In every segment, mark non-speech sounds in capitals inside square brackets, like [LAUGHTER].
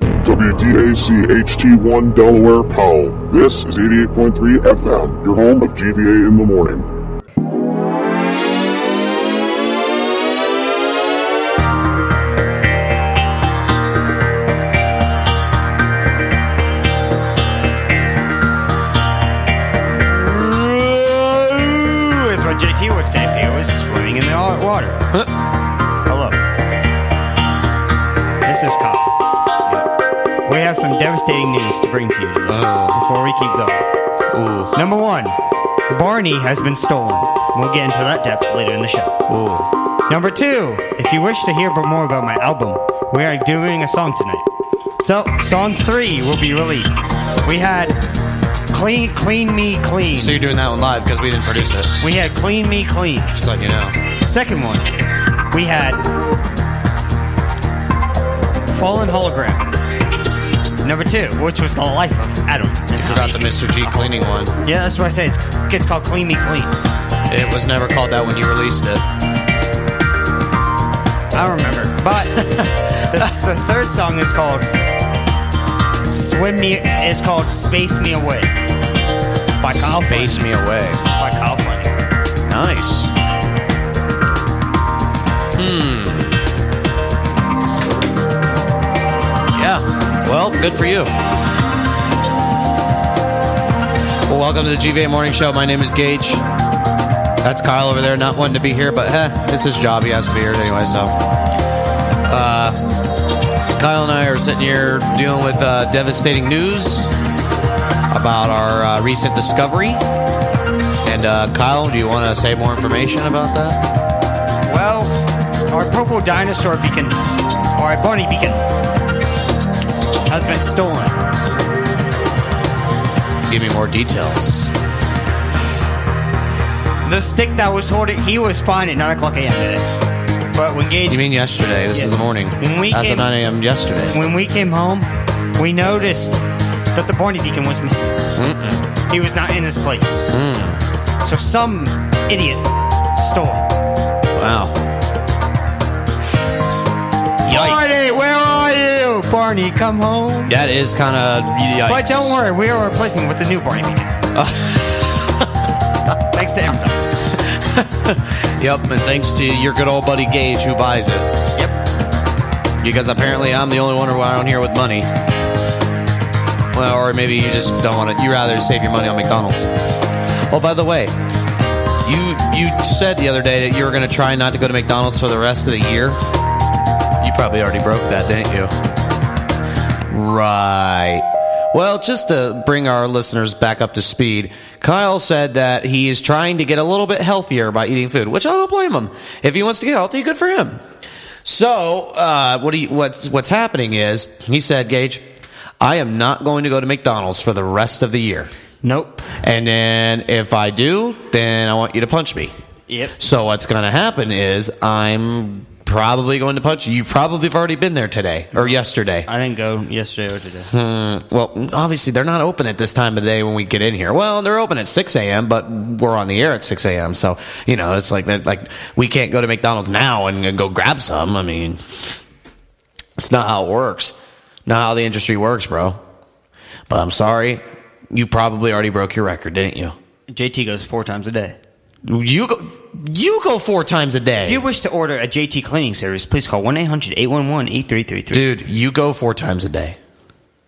WDAC HT1 Delaware Powell. This is 88.3 FM, your home of GVA in the morning. Ooh, is what JT would say if he was swimming in the wa- water. Hello. This is Kyle. We have some devastating news to bring to you before we keep going. Ooh. Number one, Barney has been stolen. We'll get into that depth later in the show. Ooh. Number two, if you wish to hear more about my album, we are doing a song tonight. So, song three will be released. We had Clean Clean Me Clean. So you're doing that one live because we didn't produce it. We had Clean Me Clean. Just letting you know. Second one, we had Fallen Hologram. Number two, which was the life of Adam. You forgot the Mr. G cleaning one. Yeah, that's what I say. It's, it's called Clean Me Clean. It was never called that when you released it. I don't remember. But the, [LAUGHS] the third song is called Swim Me. Is called Space Me Away by Kyle Flynn. me away. By Kyle Flynn. Nice. Hmm. Well, good for you. Well, welcome to the GVA Morning Show. My name is Gage. That's Kyle over there, not wanting to be here, but heh, it's his job. He has to be here anyway, so. Uh, Kyle and I are sitting here dealing with uh, devastating news about our uh, recent discovery. And uh, Kyle, do you want to say more information about that? Well, our purple dinosaur beacon, or our bunny beacon, has been stolen. Give me more details. The stick that was holding, he was fine at 9 o'clock a.m. today. But when Gage, You mean yesterday? This is the morning. When we As came- of 9 a.m. yesterday. when we came home, we noticed that the bunny Beacon was missing. He was not in his place. Mm. So some idiot stole. Wow. Barney, come home. That is kind of. But don't worry, we are replacing it with the new Barney. [LAUGHS] Thanks to Amazon. [LAUGHS] Yep, and thanks to your good old buddy Gage who buys it. Yep. Because apparently I'm the only one around here with money. Well, or maybe you just don't want to. You rather save your money on McDonald's. Oh, by the way, you you said the other day that you were going to try not to go to McDonald's for the rest of the year. You probably already broke that, didn't you? Right. Well, just to bring our listeners back up to speed, Kyle said that he is trying to get a little bit healthier by eating food, which I don't blame him. If he wants to get healthy, good for him. So, uh, what he, what's what's happening is he said, Gage, I am not going to go to McDonald's for the rest of the year. Nope. And then if I do, then I want you to punch me. Yep. So what's going to happen is I'm probably going to punch you. You probably have already been there today or yesterday. I didn't go yesterday or today. Hmm, well, obviously they're not open at this time of day when we get in here. Well, they're open at 6 a.m., but we're on the air at 6 a.m. So, you know, it's like that, like we can't go to McDonald's now and, and go grab some. I mean, it's not how it works. Not how the industry works, bro. But I'm sorry. You probably already broke your record, didn't you? JT goes four times a day. You go, you go four times a day. If you wish to order a JT cleaning service, please call 1 800 811 8333. Dude, you go four times a day.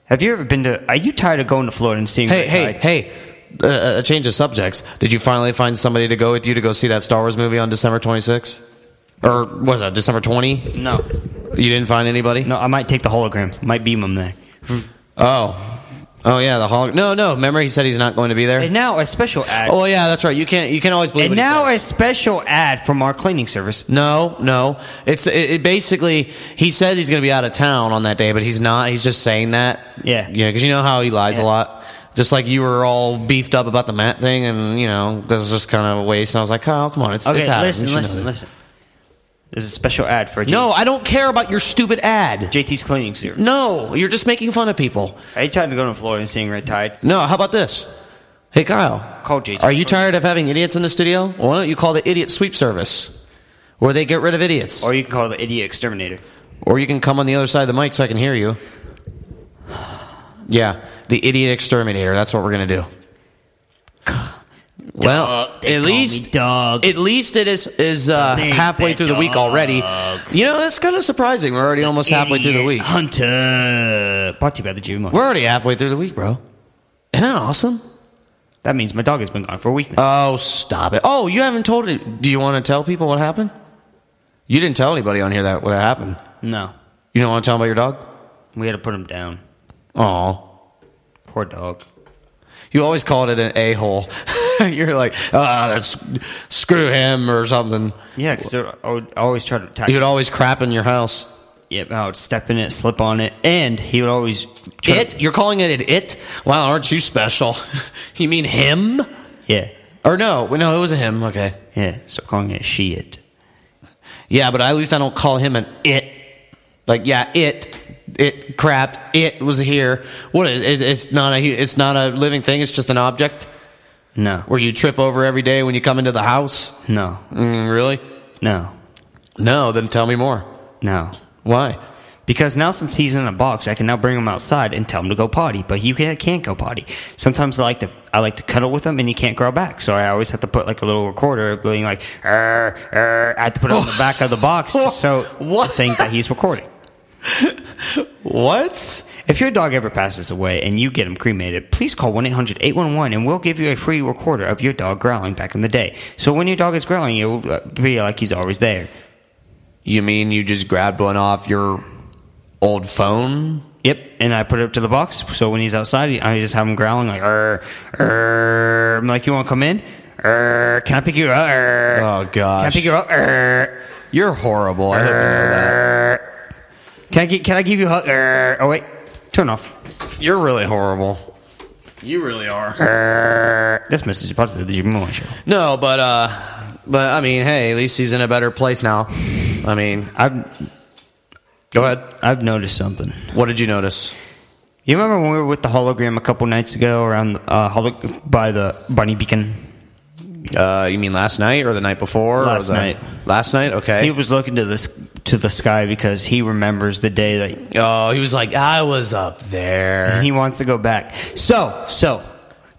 Have you ever been to? Are you tired of going to Florida and seeing? Hey, hey, hey. Uh, a change of subjects. Did you finally find somebody to go with you to go see that Star Wars movie on December 26th? Or was that December 20? No, You didn't find anybody? no. I might take the hologram. Might beam them there. Oh. Oh yeah, the hol. No, no. Remember, he said he's not going to be there. And now a special ad. oh yeah, that's right. You can't. You can always believe. and now a special ad from our cleaning service. No, no. It's it, it basically he says he's going to be out of town on that day, but he's not. He's just saying that. Yeah. yeah. Because you know how he lies a lot. Just like you were all beefed up about the Matt thing, and you know that was just kind of a waste. And I was like, Kyle, come on, it's Okay, it's listen, listen, that." listen. There's a special ad for J- No, I don't care about your stupid ad. JT's cleaning service. No, you're just making fun of people. Are you tired of going to Florida and seeing Red Tide? No, how about this? Hey, Kyle. Call JT. Are you tired of having idiots in the studio? Why don't you call the idiot sweep service, where they get rid of idiots? Or you can call the idiot exterminator. Or you can come on the other side of the mic so I can hear you. [SIGHS] Yeah, the idiot exterminator. That's what we're gonna do. [SIGHS] Well, at least dog. at least it is is uh, Big halfway through the week already. You know, that's kind of surprising. We're already almost halfway through the week. Hunter. Brought to you by the Jimmy We're already halfway through the week, bro. Isn't that awesome? That means my dog has been gone for a week now. Oh, stop it! Oh, you haven't told it. Do you want to tell people what happened? You didn't tell anybody on here that what happened. no. You don't want to tell them about your dog? We had to put him down. Oh, Poor dog. You always called it an a hole. [LAUGHS] [LAUGHS] You're like, ah, that's screw him or something. Yeah, because I would always try to attack. You would always crap in your house. Yep, I would step in it, slip on it, and he would always It? You're calling it an it? Wow, aren't you special? [LAUGHS] you mean him? Yeah, Or no, no, it was a him. Okay. yeah. So calling it she it. Yeah, but at least I don't call him an it. Like, yeah, it, it crapped. It was here. What is it? It's not a. It's not a living thing. It's just an object No, where you trip over every day when you come into the house. no, Mm, really? no, No. Then tell me more. no. Why? Because now, since he's in a box, I can now bring him outside and tell him to go potty. But he can't, can't go potty. Sometimes I like to I like to cuddle with him, and he can't grow back. So I always have to put like a little recorder, being like, "Arr, arr." I have to put it on the back of the box to [LAUGHS] so What? I think that he's recording. [LAUGHS] What? If your dog ever passes away and you get him cremated, please call 1 800 811 and we'll give you a free recorder of your dog growling back in the day. So when your dog is growling, it will uh, be like he's always there. You mean you just grabbed one off your old phone? Yep, and I put it up to the box. So when he's outside, I just have him growling like, "Arr, arr." I'm like, you want to come in? Arr, can I pick you up? Arr. Oh, gosh. Can I pick you up? Arr, You're horrible. I you know that. Can I gi- can I give you a hug? Arr. Oh wait, turn off. You're really horrible. You really are. Arr. This message is part of the Jimmy Moore Show. No, but uh, but I mean, hey, at least he's in a better place now. I mean, I've go ahead. I've noticed something. What did you notice? You remember when we were with the hologram a couple nights ago around uh, holo- by the Bunny Beacon? Uh, you mean last night or the night before? or Last the- night. Last night. Okay. He was looking to this to the sky because he remembers the day that oh, he was like, I was up there. and he wants to go back. So, so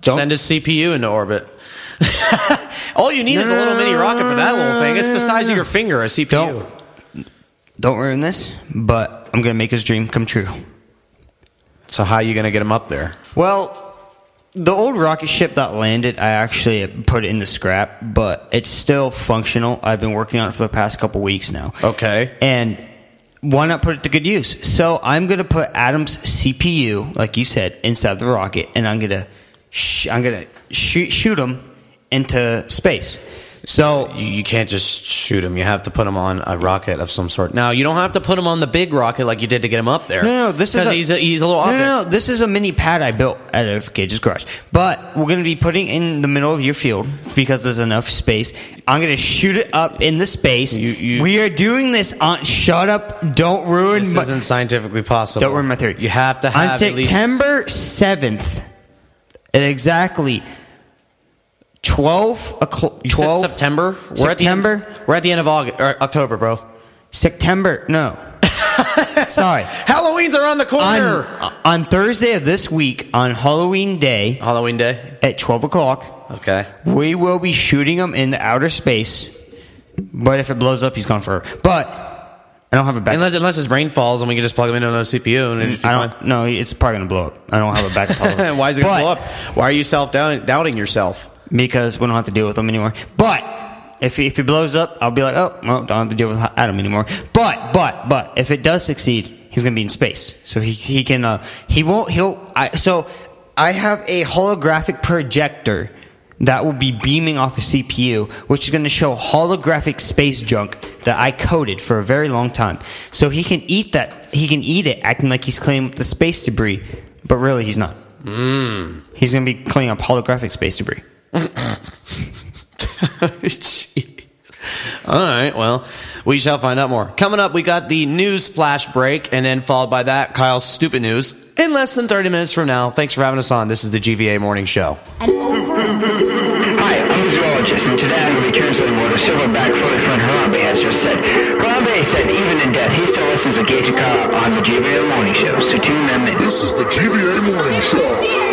don't Send his CPU into orbit. [LAUGHS] All you need is a little mini rocket for that little thing. It's the size of your finger, a CPU. Don't. don't ruin this, but I'm gonna make his dream come true. So how are you gonna get him up there? Well, the old rocket ship that landed, I actually put it in the scrap, but it's still functional. I've been working on it for the past couple weeks now. Okay. And why not put it to good use? So I'm gonna put Adam's CPU, like you said, inside the rocket, and I'm gonna sh- I'm gonna shoot shoot him into space. So You, you can't just shoot him. You have to put him on a rocket of some sort. Now you don't have to put him on the big rocket like you did to get him up there. No, no, this is a, he's a, he's a little no, no, no, this is a mini pad I built out of Gage's garage. But we're going to be putting in the middle of your field because there's enough space. I'm going to shoot it up in the space. You- you- we are doing this on. Shut up! Don't ruin. This my, isn't scientifically possible. don't ruin my theory. You have to have on at least- September seventh, exactly twelve o'clock. You said September. We're at the end, September. we're at the end of August or October, bro. September. No. [LAUGHS] Sorry. Halloween's around the corner. On, on Thursday of this week, on Halloween Day, Halloween day. at 12 o'clock, Okay. we will be shooting him in the outer space. But if it blows up, he's gone forever. But I don't have a back. Unless unless his brain falls and we can just plug him into another CPU and it'd mm, I don't. No, it's probably gonna blow up. I don't have a backup. [LAUGHS] Why is it going to blow up? Why are you self doubting yourself? Because we don't have to deal with them anymore. But if he, if he blows up, I'll be like, oh, well, don't have to deal with Adam anymore. But but but if it does succeed, he's gonna be in space, so he he can uh, he won't he'll. I, so I have a holographic projector that will be beaming off a CPU, which is going to show holographic space junk that I coded for a very long time. So he can eat that. He can eat it, acting like he's cleaning up the space debris, but really he's not. Mm. He's going to be cleaning up holographic space debris. Jeez. [LAUGHS] All right, well, we shall find out more. Coming up, we got the news flash break, and then followed by that, Kyle's stupid news in less than 30 minutes from now. Thanks for having us on. This is the GVA Morning Show. Hi, I'm a zoologist, and today I'm going to be translating what a silverback furry friend Harambe has just said. Harambe said even in death, he still listens to Gage and Kyle on the GVA Morning Show, so tune them in. This is the GVA Morning Show.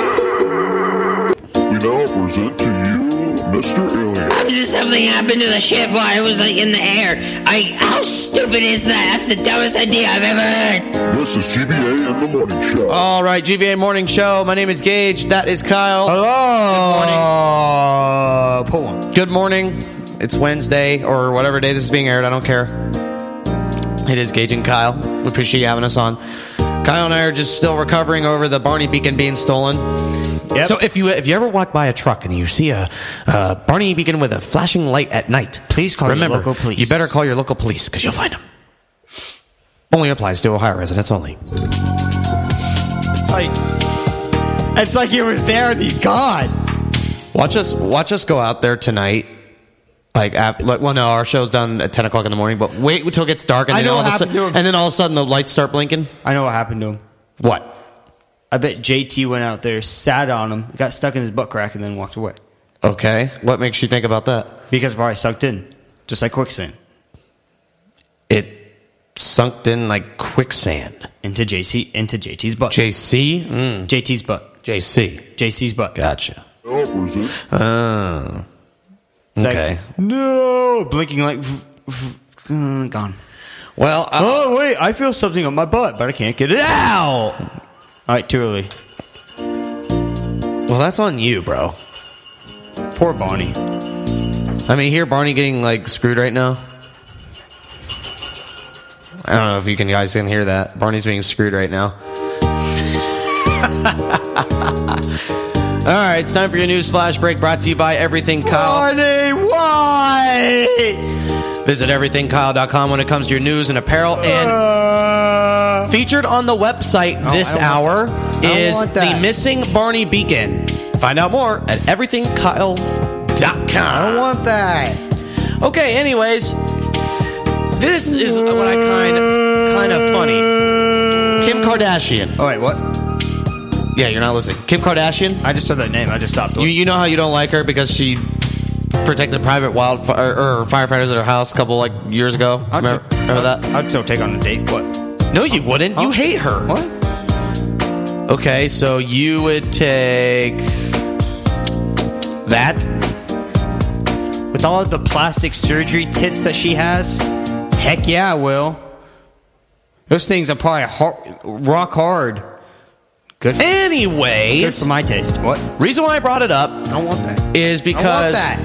We now present to you Mr. Alien. Just something happened to the ship while I was like in the air. I how stupid is that? That's the dumbest idea I've ever heard. This is GVA in the Morning Show. All right, GVA Morning Show. My name is Gage. That is Kyle. Hello. Uh, pull one. Good morning. It's Wednesday or whatever day this is being aired. I don't care. It is Gage and Kyle. We appreciate you having us on. Kyle and I are just still recovering over the Barney Beacon being stolen. Yep. So if you if you ever walk by a truck and you see a, a Barney Beacon with a flashing light at night, Please call your remember local police. you better call your local police because you'll find them. Only applies to Ohio residents only. It's like it's like he was there and he's gone. Watch us watch us go out there tonight. Like, like, well, no, our show's done at ten o'clock in the morning. But wait until it gets dark, and I then all of a happened sudden, to him. and then all of a sudden the lights start blinking. I know what happened to him. What? I bet JT went out there, sat on him, got stuck in his butt crack, and then walked away Okay, what makes you think about that? because it probably sucked in, just like quicksand It sunk in like quicksand. into JC into JT's butt. JC, mm, JT's butt. JC. JC's butt. Gotcha. Now present Oh, like, okay. no, blinking like v- v- uh, gone. Well, uh, Oh wait, I feel something on my butt, but I can't get it out. All right, too early. well, that's on you, bro. Poor Barney. I mean, here Barney getting like screwed right now. I don't know if you can guys can hear that. Barney's being screwed right now. All right, it's time for your news flash break brought to you by Everything Kyle. Bonnie, why? Visit everythingkyle.com when it comes to your news and apparel. And featured on the website oh, this hour is the missing Barney Beacon. Find out more at everythingkyle.com. i want that. Okay, anyways, this is what I kind of kind of funny. Kim Kardashian. Oh wait, what? Yeah, you're not listening. Kim Kardashian. I just said that name. I just stopped. You, you know how you don't like her because she protected private wildfire or firefighters at her house a couple like years ago. I'd Remember, still- remember that? I'd still take on a date. What? No, you wouldn't. You hate her. What? Okay, so you would take that. With all of the plastic surgery tits that she has, heck yeah, I will. Those things are probably hard, rock hard. Good. Good Anyways, for my taste. What? reason why I brought it up I don't want that. is because that.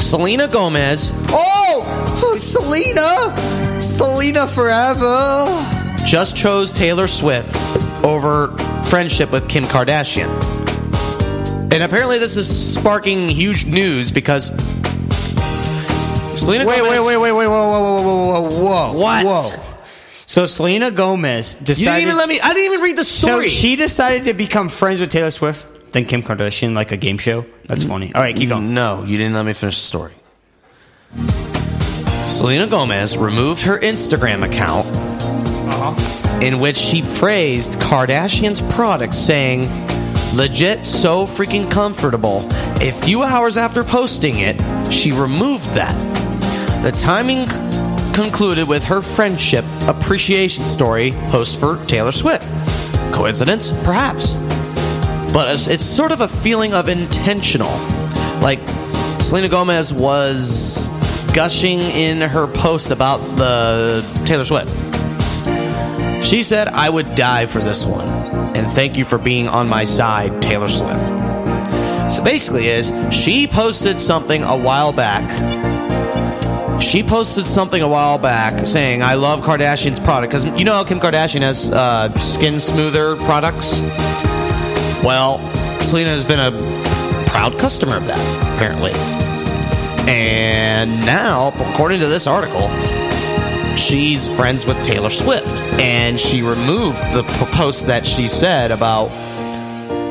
Selena Gomez oh, oh, Selena, Selena forever. just chose Taylor Swift over friendship with Kim Kardashian. And apparently this is sparking huge news because Selena Wait, Gomez wait, wait, wait, wait, whoa, whoa, whoa, whoa, whoa, whoa. What? Whoa. So Selena Gomez decided. You didn't even let me I didn't even read the story. So she decided to become friends with Taylor Swift, then Kim Kardashian, like a game show. That's funny. All right, keep going. No, you didn't let me finish the story. Selena Gomez removed her Instagram account uh-huh. in which she praised Kardashian's products, saying, legit so freaking comfortable. A few hours after posting it, she removed that. The timing concluded with her friendship appreciation story post for Taylor Swift. Coincidence? Perhaps but it's, it's sort of a feeling of intentional. Like Selena Gomez was gushing in her post about the Taylor Swift. She said, I would die for this one. And thank you for being on my side, Taylor Swift. So basically is she posted something a while back. She posted something a while back saying, I love Kardashian's product. Because you know how Kim Kardashian has uh, skin smoother products? Well, Selena has been a proud customer of that, apparently. And now, according to this article, she's friends with Taylor Swift. And she removed the post that she said about,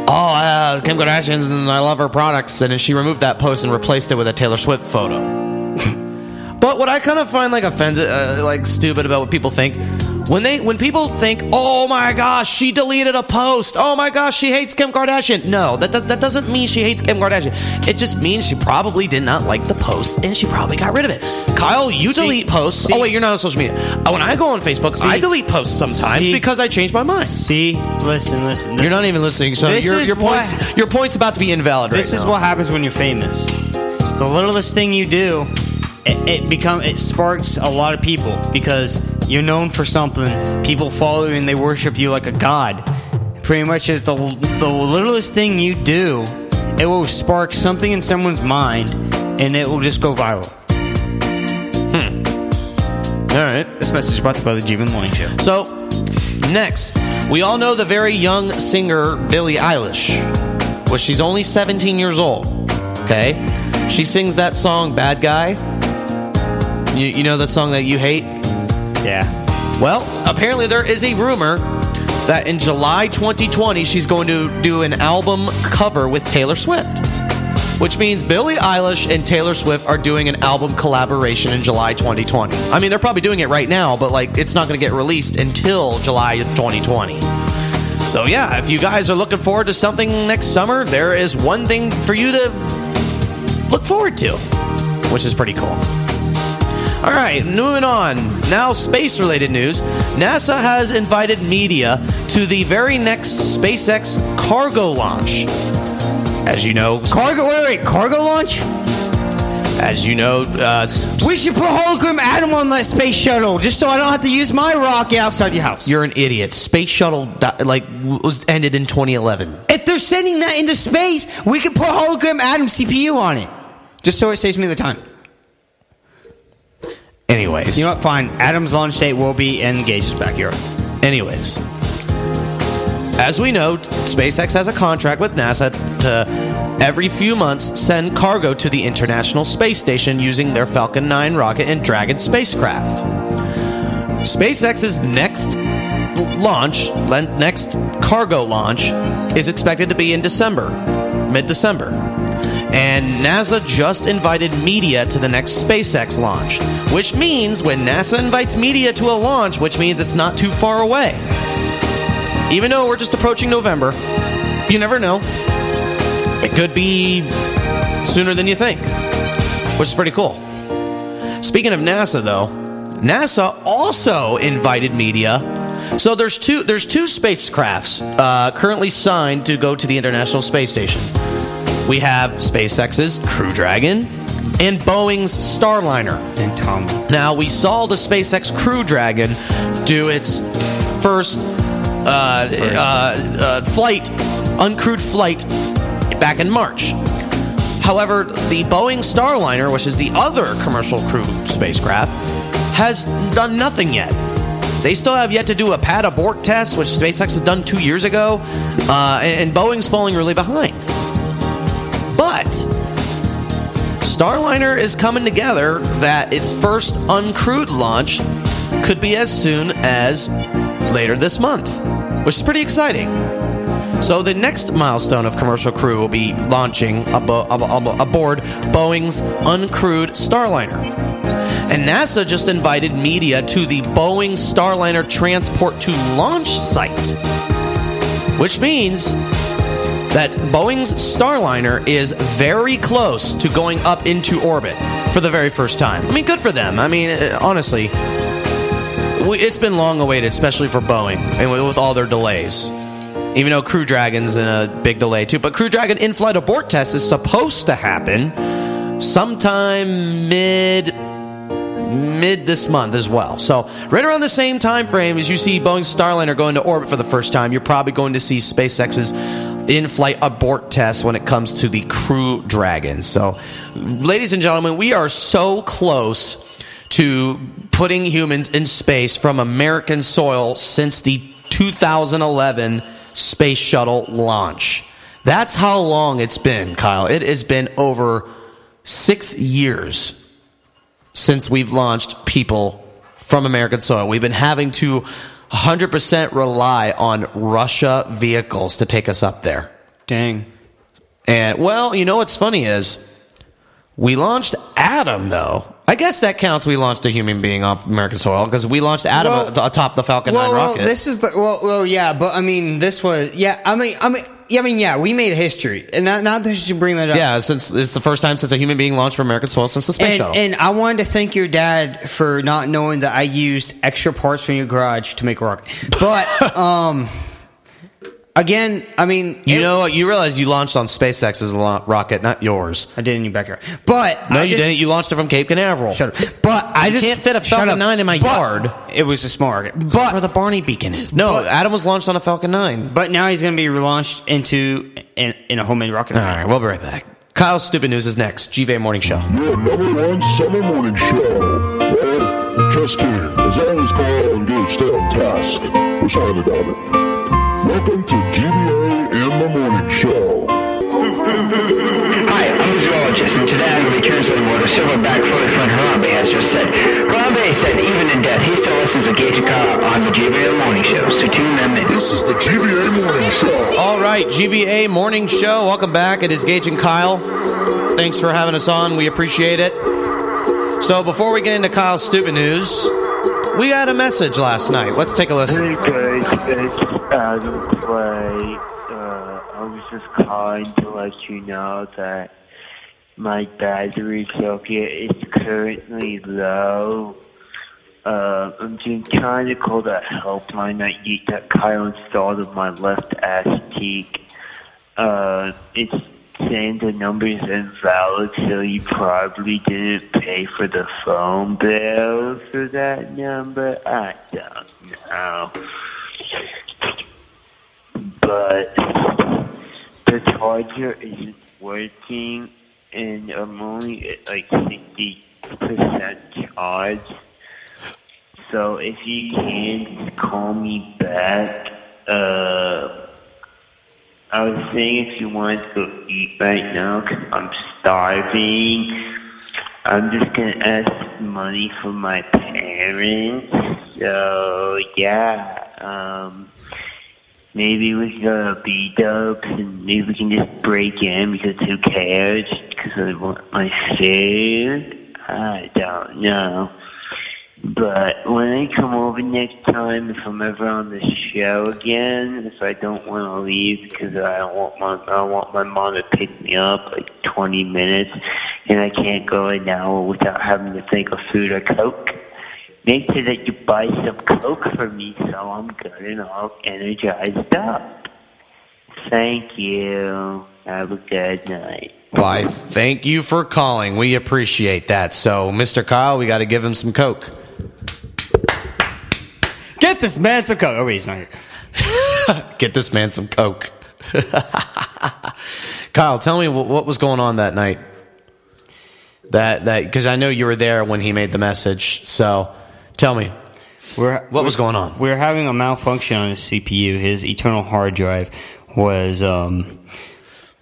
oh, uh, Kim Kardashian and I love her products. And she removed that post and replaced it with a Taylor Swift photo. But what I kind of find like offended, uh, like stupid about what people think, when they when people think, oh my gosh, she deleted a post. Oh my gosh, she hates Kim Kardashian. No, that does, that doesn't mean she hates Kim Kardashian. It just means she probably did not like the post and she probably got rid of it. Kyle, you See- delete posts. see- oh wait, you're not on social media. Uh, When I go on Facebook, See- I delete posts sometimes because I change my mind. See, listen, listen. You're not even listening, so your your points what- your point's about to be invalid right This is now. what happens when you're famous. The littlest thing you do, it, it become it sparks a lot of people because you're known for something. People follow you and they worship you like a god. Pretty much is the the littlest thing you do, it will spark something in someone's mind, and it will just go viral. Hmm. All right. This message is brought to you by the G-Man Morning Show. So, next, we all know the very young singer Billie Eilish. Well, she's only 17 years old. Okay? She sings that song, Bad Guy. You, you know that song that you hate? Yeah. Well, apparently there is a rumor that in July 2020 she's going to do an album cover with Taylor Swift. Which means Billie Eilish and Taylor Swift are doing an album collaboration in July 2020. I mean, they're probably doing it right now, but like it's not going to get released until July 2020. So yeah, if you guys are looking forward to something next summer, there is one thing for you to look forward to, which is pretty cool. All right, moving on. Now, space related news. NASA has invited media to the very next SpaceX cargo launch. As you know, Cargo, wait, wait, cargo launch? As you know, uh, We should put hologram Adam on that space shuttle just so I don't have to use my rocket outside your house. you're an idiot. Space shuttle di- like was ended in 2011. If they're sending that into space, we could put hologram Adam CPU on it. Just so it saves me the time. Anyways, You know what? Fine. Adam's launch date will be in Gage's backyard. Anyways, as we know, SpaceX has a contract with NASA to every few months send cargo to the International Space Station using their Falcon 9 rocket and Dragon spacecraft. SpaceX's next launch, next cargo launch, is expected to be in December, mid December. And NASA just invited media to the next SpaceX launch, which means when NASA invites media to a launch, which means it's not too far away. Even though we're just approaching November, you never know. It could be sooner than you think, which is pretty cool. Speaking of NASA, though, NASA also invited media. So there's two there's two spacecrafts uh, currently signed to go to the International Space Station. We have SpaceX's Crew Dragon and Boeing's Starliner. And Tommy. Now, we saw the SpaceX Crew Dragon do its first uh, uh, uh, flight, uncrewed flight, back in March. However, the Boeing Starliner, which is the other commercial crew spacecraft, has done nothing yet. They still have yet to do a pad abort test, which SpaceX has done two years ago, uh, and, and Boeing's falling really behind. But Starliner is coming together that its first uncrewed launch could be as soon as later this month, which is pretty exciting. So the next milestone of commercial crew will be launching abo- ab- ab- aboard Boeing's uncrewed Starliner. And NASA just invited media to the Boeing Starliner transport to launch site, which means that Boeing's Starliner is very close to going up into orbit for the very first time. I mean, good for them. I mean, uh, honestly, it's been long awaited, especially for Boeing, and with, all their delays. Even though Crew Dragon's in a big delay too, but Crew Dragon in-flight abort test is supposed to happen sometime mid mid this month as well. So right around the same time frame as you see Boeing Starliner go into orbit for the first time, you're probably going to see SpaceX's in-flight abort test when it comes to the Crew Dragon. So, ladies and gentlemen, we are so close to putting humans in space from American soil since the 2011 space shuttle launch. That's how long it's been, Kyle. It has been over six years since we've launched people from American soil. We've been having to 100% rely on Russia vehicles to take us up there. Dang. And, well, you know what's funny is we launched Adam, though. I guess that counts. We launched a human being off American soil because we launched Adam Well- atop the Falcon well, 9 well, this is the well, well, yeah, but I mean, this was yeah. I mean, I mean, yeah, I mean, yeah, we made history, and not not that you should bring that up. yeah, since it's the first time since a human being launched from American soil since the space And, shuttle. and I wanted to thank your dad for not knowing that I used extra parts from your garage to make a rocket. But [LAUGHS] um, again, I mean, you it- know what? You realize you launched on SpaceX's lo- rocket, not yours. I did in your backyard. But No, I you just- didn't. You launched it from Cape Canaveral. Shut up. But I just can't fit a shut Falcon up. 9 in my But yard. It was a small rocket. But But where the Barney beacon is. No, Adam was launched on a Falcon 9. but now he's going to be relaunched into in, in a homemade rocket. All right, we'll be right back. Kyle's Stupid News is next. GVA Morning Show. Your number one summer morning show. Well, just kidding. As long as Carl and Gage stay on task, which I highly doubt it. Welcome to GVA in the Morning Show. Hi, I'm the zoologist, and today I'm going to be translating what a silverback furry friend Harambe has just said. Harambe said even in death, he still listens to Gage and Kyle on the GVA Morning Show, so tune them in. This is the GVA Morning Show. All right, GVA Morning Show. Welcome back. It is Gage and Kyle. Thanks for having us on. We appreciate it. So before we get into Kyle's Stupid News, we got a message last night. Let's take a listen. Hey guys, it's Adam Clay. Uh, I was just calling to let you know that my battery socket is currently low. Uh, I'm just trying to call that helpline that, you, that Kyle installed on my left ass cheek. Uh, it's saying the number's invalid, so you probably didn't pay for the phone bill for that number. I don't know. But the charger isn't working, and I'm only at like 60% charged. So if you can call me back, uh, I was saying if you wanted to go eat right now, because I'm starving. I'm just gonna ask money from my parents. So yeah, um, maybe we can go to B Dubs and maybe we can just break in because who cares? Because I want my food. I don't know. But when I come over next time, if I'm ever on the show again, if I don't want to leave because I want my I want my mom to pick me up like 20 minutes, and I can't go an hour without having to think of food or coke. Make sure that you buy some coke for me so I'm good and all energized up. Thank you. Have a good night. Why, thank you for calling. We appreciate that. So, Mr. Kyle, we got to give him some Coke. Get this man some coke. Oh wait, he's not here. [LAUGHS] Get this man some Coke. [LAUGHS] Kyle, tell me what, what was going on that night. That that because I know you were there when he made the message. So, tell me We're, what was going on. we were having a malfunction on his CPU. His internal hard drive was um,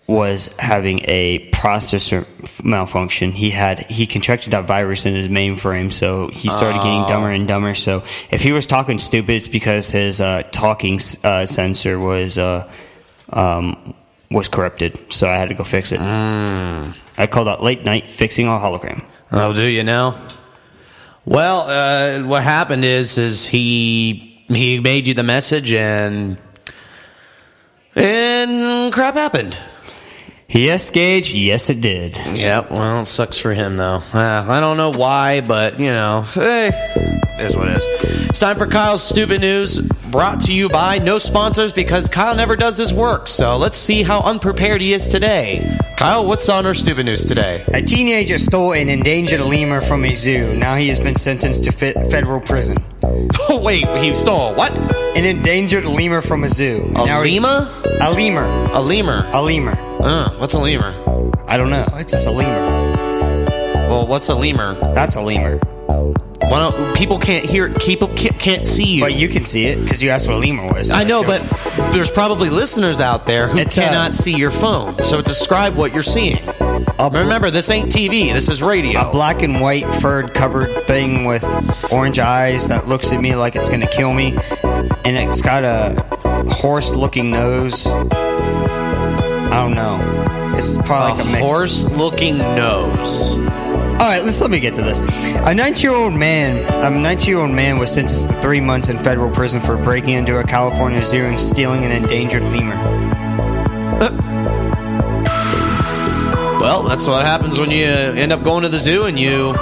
was having a processor malfunction. He had he contracted a virus in his mainframe, so he started getting dumber and dumber. So if he was talking stupid, it's because his uh, talking uh, sensor was uh, um, was corrupted. So I had to go fix it. I call that late night fixing a hologram. Oh, do you know? Well, uh, what happened is, is he he made you the message and and crap happened. Yes, Gage. Yes, it did. Yep. well, it sucks for him though. Uh, I don't know why, but you know, hey, is what it is. It's time for Kyle's stupid news. Brought to you by no sponsors because Kyle never does this work. So let's see how unprepared he is today. Kyle, what's on our stupid news today? A teenager stole an endangered lemur from a zoo. Now he has been sentenced to fe- federal prison. Oh, [LAUGHS] wait, he stole what? An endangered lemur from a zoo. A Now lemur? A lemur. A lemur. A lemur. Uh, what's a lemur? I don't know. It's just a lemur. Well, what's a lemur? That's a lemur. Why don't people can't hear? People can't, can't see you. But you can see it because you asked what lemur was. I know, but there's probably listeners out there who It's, uh, cannot see your phone. So describe what you're seeing. Remember, this ain't TV. This is radio. a black and white furred covered thing with orange eyes that looks at me like it's gonna kill me, and it's got a horse looking nose. I don't know. It's probably like a, a mix. horse-looking nose. All right, let's let me get to this. A 19-year-old man, a 19-year-old man was sentenced to three months in federal prison for breaking into a California zoo and stealing an endangered lemur. [LAUGHS] Well, that's what happens when you uh, end up going to the zoo and you.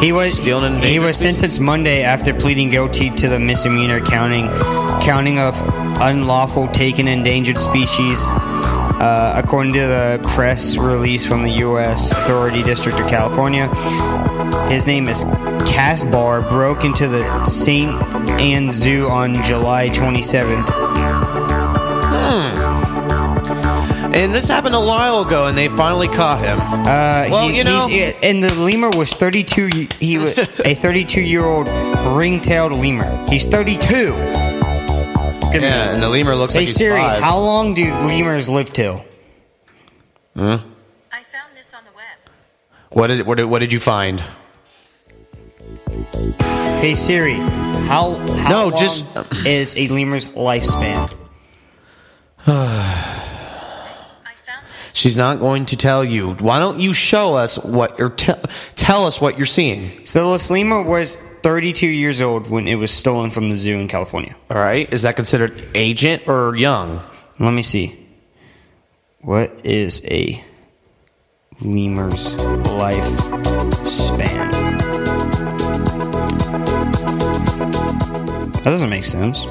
He was he was sentenced Monday after pleading guilty to the misdemeanor counting counting of unlawful taken endangered species. Uh, according to the press release from the U.S. Authority District of California, his name is Casbar. Broke into the Santa Ana Zoo on July 27th. And this happened a while ago, and they finally caught him. Uh, Well, he- you know- he's- and the lemur was 32. He was [LAUGHS] a 32 year old ring-tailed lemur. He's 32. Good Yeah, and the lemur looks Hey like he's Siri, five. how long do lemurs live to? till? I found this on the web. What did what did, what did you find? Hey Siri, how, how No, long just- is a lemur's lifespan? I found. She's not going to tell you. Why don't you show us what you're te- tell us what you're seeing? So this lemur was 32 years old when it was stolen from the zoo in California. All right, is that considered agent or young? Let me see. What is a lemur's lifespan? That doesn't make sense.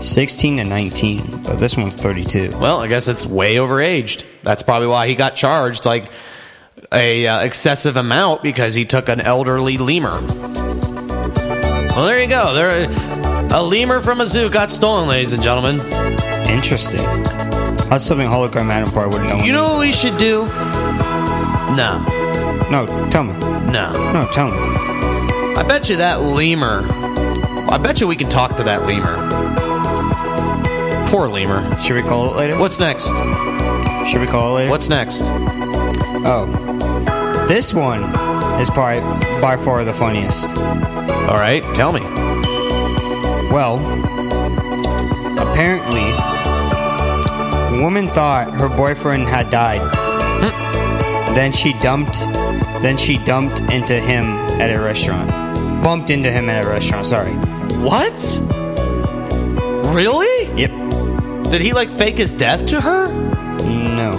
16 to 19, but this one's 32. Well, I guess it's way overaged. That's probably why he got charged like a uh, excessive amount because he took an elderly lemur. Well, there you go. There, a lemur from a zoo got stolen, ladies and gentlemen. Interesting. That's something hologram Adam probably wouldn't know. You know what we should do? No, No, tell me. no. No, tell me. I bet you that lemur. I bet you we can talk to that lemur. Poor lemur. Should we call it later? What's next? Should we call it later? What's next? Oh. This one is probably by far the funniest. All right, tell me. Well, apparently, a woman thought her boyfriend had died. Hmm. then she dumped. Then she dumped into him at a restaurant. Bumped into him at a restaurant. Sorry. What? Really? Yep. Did he like fake his death to her? No.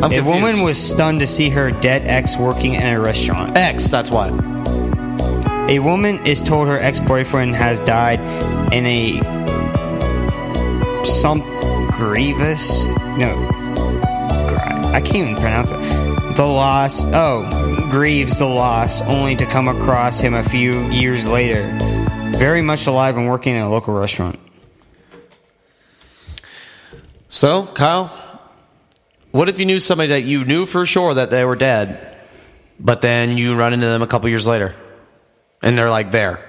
I'm A woman was stunned to see her dead ex working in a restaurant. X. That's what. A woman is told her ex-boyfriend has died in a some grievous no I can't even pronounce it. The loss oh grieves the loss only to come across him a few years later, very much alive and working in a local restaurant. So, Kyle, what if you knew somebody that you knew for sure that they were dead, but then you run into them a couple years later, and they're like there?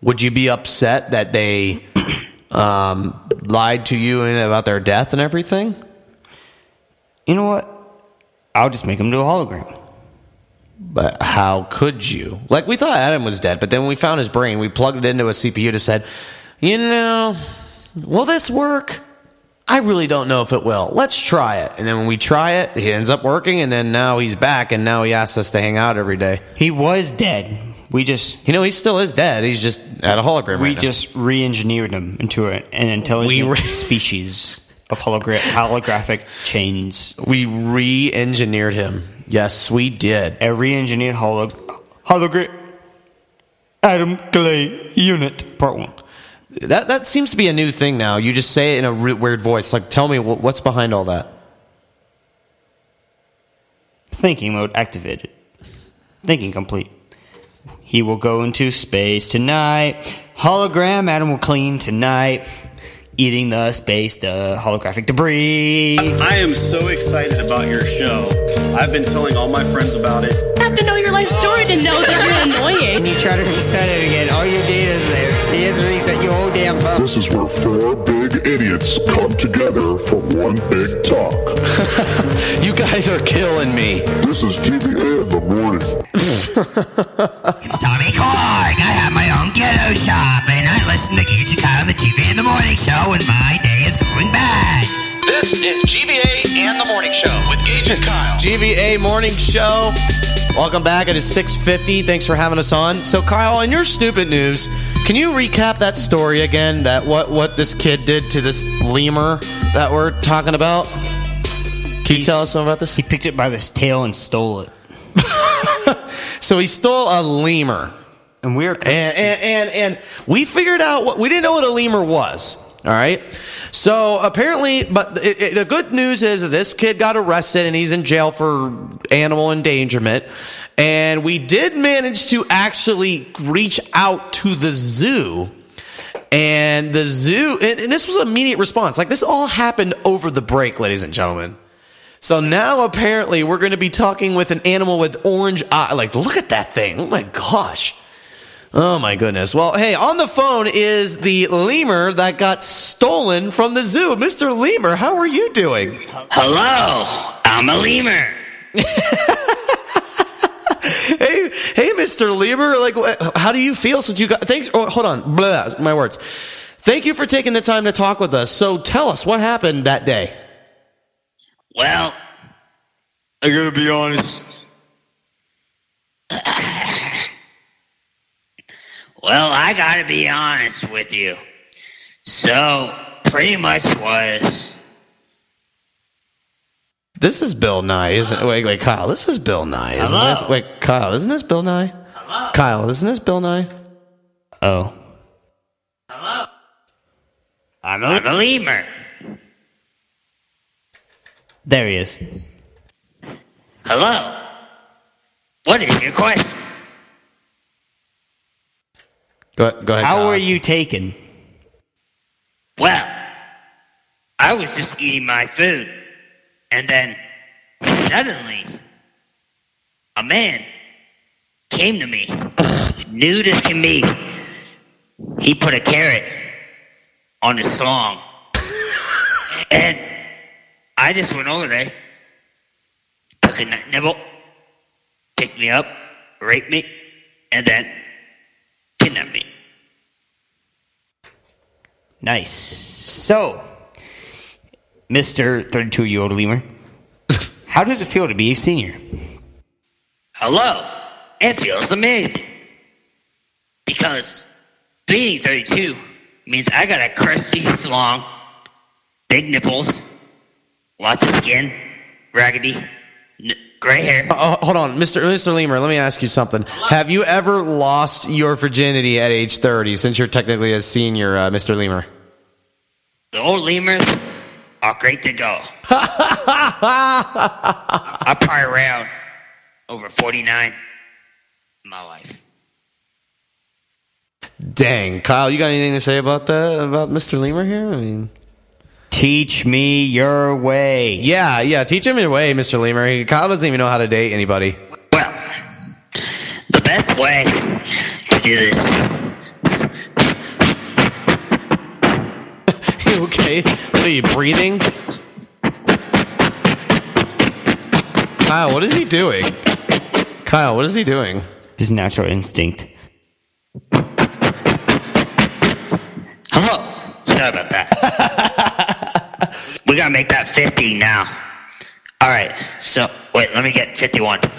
Would you be upset that they [CLEARS THROAT] um, lied to you about their death and everything? You know what? I'll just make them do a hologram. But how could you? Like we thought Adam was dead, but then we found his brain, we plugged it into a CPU to said, you know, will this work? I really don't know if it will. Let's try it. And then when we try it, he ends up working, and then now he's back, and now he asks us to hang out every day. He was dead. We just You know, he still is dead. He's just at a hologram we right now. just re-engineered him into a, an intelligent We re- [LAUGHS] species of hologra- holographic chains. we re-engineered him. Yes, we did. A re-engineered holo- hologram. Adam Clay Unit. Part one. That that seems to be a new thing now. You just say it in a re- weird voice. Like, tell me wh- what's behind all that. Thinking mode activated. Thinking complete. He will go into space tonight. Hologram Adam will clean tonight. Eating the space, the holographic debris. I am so excited about your show. I've been telling all my friends about it. I have to know your life story to know that you're [LAUGHS] annoying. When you try to reset it again, all your data's there. So you have reset your whole damn phone. This is where four big idiots come together for one big talk. [LAUGHS] You guys are killing me. This is GVA in the morning. [LAUGHS] It's Tommy Clark. I have my own ghetto shop, and I listen to Gage and Kyle on the TV in the morning show when my day is going bad. This is GVA and the Morning Show with Gage and Kyle. GVA Morning Show. Welcome back. It is 6.50. Thanks for having us on. So, Kyle, in your stupid news, can you recap that story again? That what, what this kid did to this lemur that we're talking about? Can you tell us something about this? He picked it by this tail and stole it. [LAUGHS] So he stole a lemur. And we are and, and and and we figured out what we didn't know what a lemur was. All right. So apparently, but it, it, the good news is this kid got arrested and he's in jail for animal endangerment. And we did manage to actually reach out to the zoo. And the zoo, and, and this was an immediate response. Like this all happened over the break, ladies and gentlemen. So now apparently we're going to be talking with an animal with orange eye. Like, look at that thing. Oh my gosh. Oh my goodness. Well, hey, on the phone is the lemur that got stolen from the zoo. Mr. Lemur, how are you doing? Hello, I'm a lemur. [LAUGHS] Hey, hey, Mr. Lemur, like, wh- how do you feel since you got, thanks, oh, hold on, blah, my words. Thank you for taking the time to talk with us. So tell us what happened that day. Well, I gotta be honest. [LAUGHS] well, I gotta be honest with you. So, pretty much was. This is Bill Nye, isn't it? Wait, wait, Kyle, this is Bill Nye, isn't Hello? this? Wait, Kyle, isn't this Bill Nye? Hello? Kyle, isn't this Bill Nye? Oh. Hello? I'm a, I'm a lemur. There he is. Hello? What is your question? Go, go ahead. How were you taken? Well, I was just eating my food, and then suddenly, a man came to me, nude as can be. He put a carrot on his song, [LAUGHS] and I just went over there, took a n- nibble, picked me up, raped me, and then kidnapped me. Nice. So, Mr. 32 year old lemur, [LAUGHS] how does it feel to be a senior? Hello. It feels amazing. Because being 32 means I got a crusty slong, big nipples, lots of skin, raggedy, n- gray hair. Uh, hold on, Mr. Mr. Lemur. Let me ask you something. Have you ever lost your virginity at age thirty? Since you're technically a senior, uh, Mr. Lemur. The old lemurs are great to go. [LAUGHS] I probably around over 49 in my life. Dang, Kyle, you got anything to say about that? About Mr. Lemur here? I mean, Teach me your way. yeah, yeah. Teach him your way, Mr. Lemur. Kyle doesn't even know how to date anybody. Well, the best way to do this You [LAUGHS] okay? What are you breathing? Kyle, what is he doing? Kyle, what is he doing? His natural instinct. Hello. Sorry about that. [LAUGHS] we gotta make that 50 now. Alright, so, wait, let me get 51. [LAUGHS]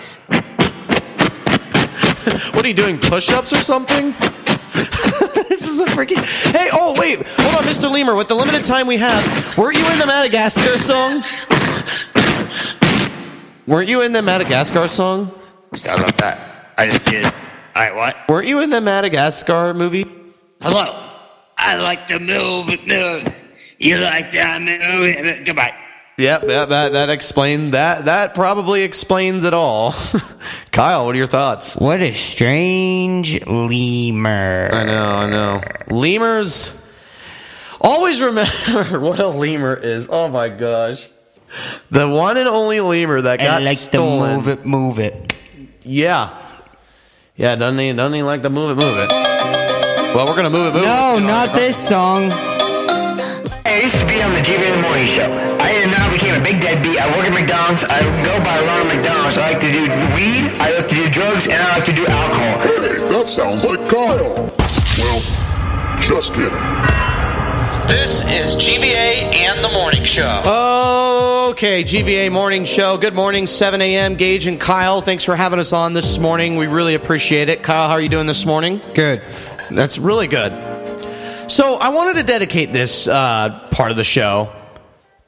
What are you doing? Push-ups or something? [LAUGHS] this is a freaking. Hey, oh wait, hold on, Mr. Lemur. With the limited time we have, weren't you in the Madagascar song? Weren't you in the Madagascar song? Sorry about that. I just did. right, what? Weren't you in the Madagascar movie? Hello. I like to move, move. You like that move? Goodbye. Yep, that, that that explained that. That probably explains it all. [LAUGHS] Kyle, what are your thoughts? What a strange lemur. I know, I know. Lemurs. Always remember [LAUGHS] what a lemur is. Oh my gosh, the one and only lemur that got I like stolen. to move it, move it. Yeah, yeah. Doesn't he? Doesn't he like to move it, move it? Well, we're gonna move it, move it. No, not this song. I used to be on the GV in the morning show. I now became a big deadbeat. I work at McDonald's. I go by Ronald McDonald's. I like to do weed. I like to do drugs, and I like to do alcohol. Hey, that sounds like Kyle. Well, just kidding. This is GVA and the Morning Show. Okay, GVA Morning Show. Good morning, 7 a.m. Gage and Kyle, thanks for having us on this morning. We really appreciate it. Kyle, how are you doing this morning? Good. That's really good. So, I wanted to dedicate this uh, part of the show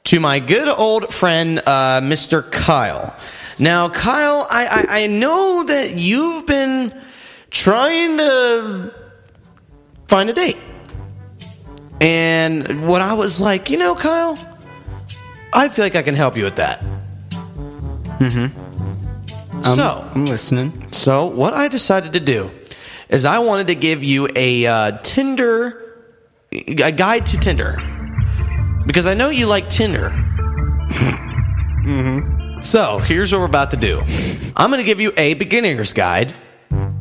to my good old friend, uh, Mr. Kyle. Now, Kyle, I, I, I know that you've been trying to find a date. And what I was like, you know, Kyle, I feel like I can help you with that. Mm-hmm. so, I'm listening. so what I decided to do is I wanted to give you a uh, Tinder, a guide to Tinder, because I know you like Tinder. mm-hmm. So here's what we're about to do. I'm going to give you a beginner's guide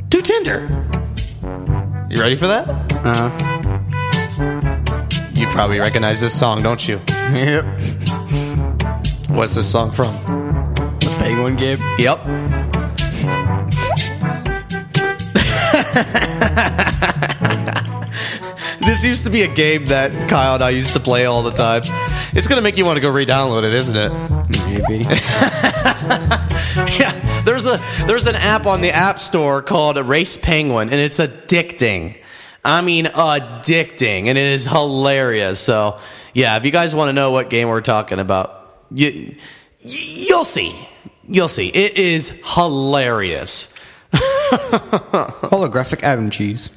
to Tinder. You ready for that? Uh, You probably recognize this song, don't you? yep. What's this song from? The penguin game. Yep. [LAUGHS] this used to be a game that Kyle and I used to play all the time. It's going to make you want to go re-download it, isn't it? Maybe. [LAUGHS] yeah, there's a there's an app on the App Store called Race Penguin, and it's addicting. I mean, addicting, and it is hilarious. So, yeah, if you guys want to know what game we're talking about, you you'll see, you'll see. It is hilarious. [LAUGHS] Holographic Adam cheese.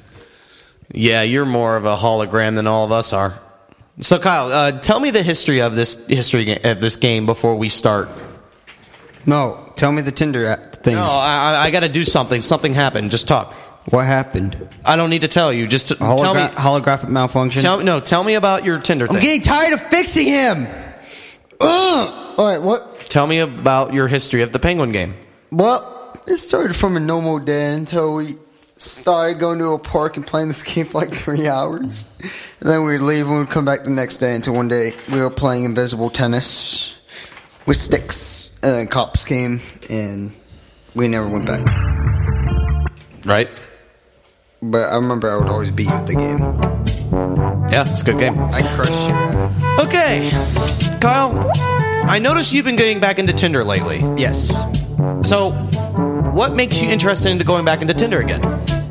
Yeah, you're more of a hologram than all of us are. So, Kyle, uh, tell me the history of this history of this game before we start. No, tell me the Tinder thing. No, I, I, I got to do something. Something happened. Just talk. What happened? I don't need to tell you. Just tell me. Holographic malfunction. Tell. No, tell me about your Tinder I'm thing. getting tired of fixing him. Ugh. All right, what? tell me about your history of the Penguin game. Well, it started from a normal day until we started going to a park and playing this [LAUGHS] game for like three hours. And then we'd leave and we'd come back the next day until one day we were playing invisible tennis with sticks and then cops came and we never went back. Right? But I remember I would always beat you at the game. Yeah, it's a good game. I crushed you. Okay, Kyle. I noticed you've been getting back into Tinder lately. Yes. So, what makes you interested into going back into Tinder again?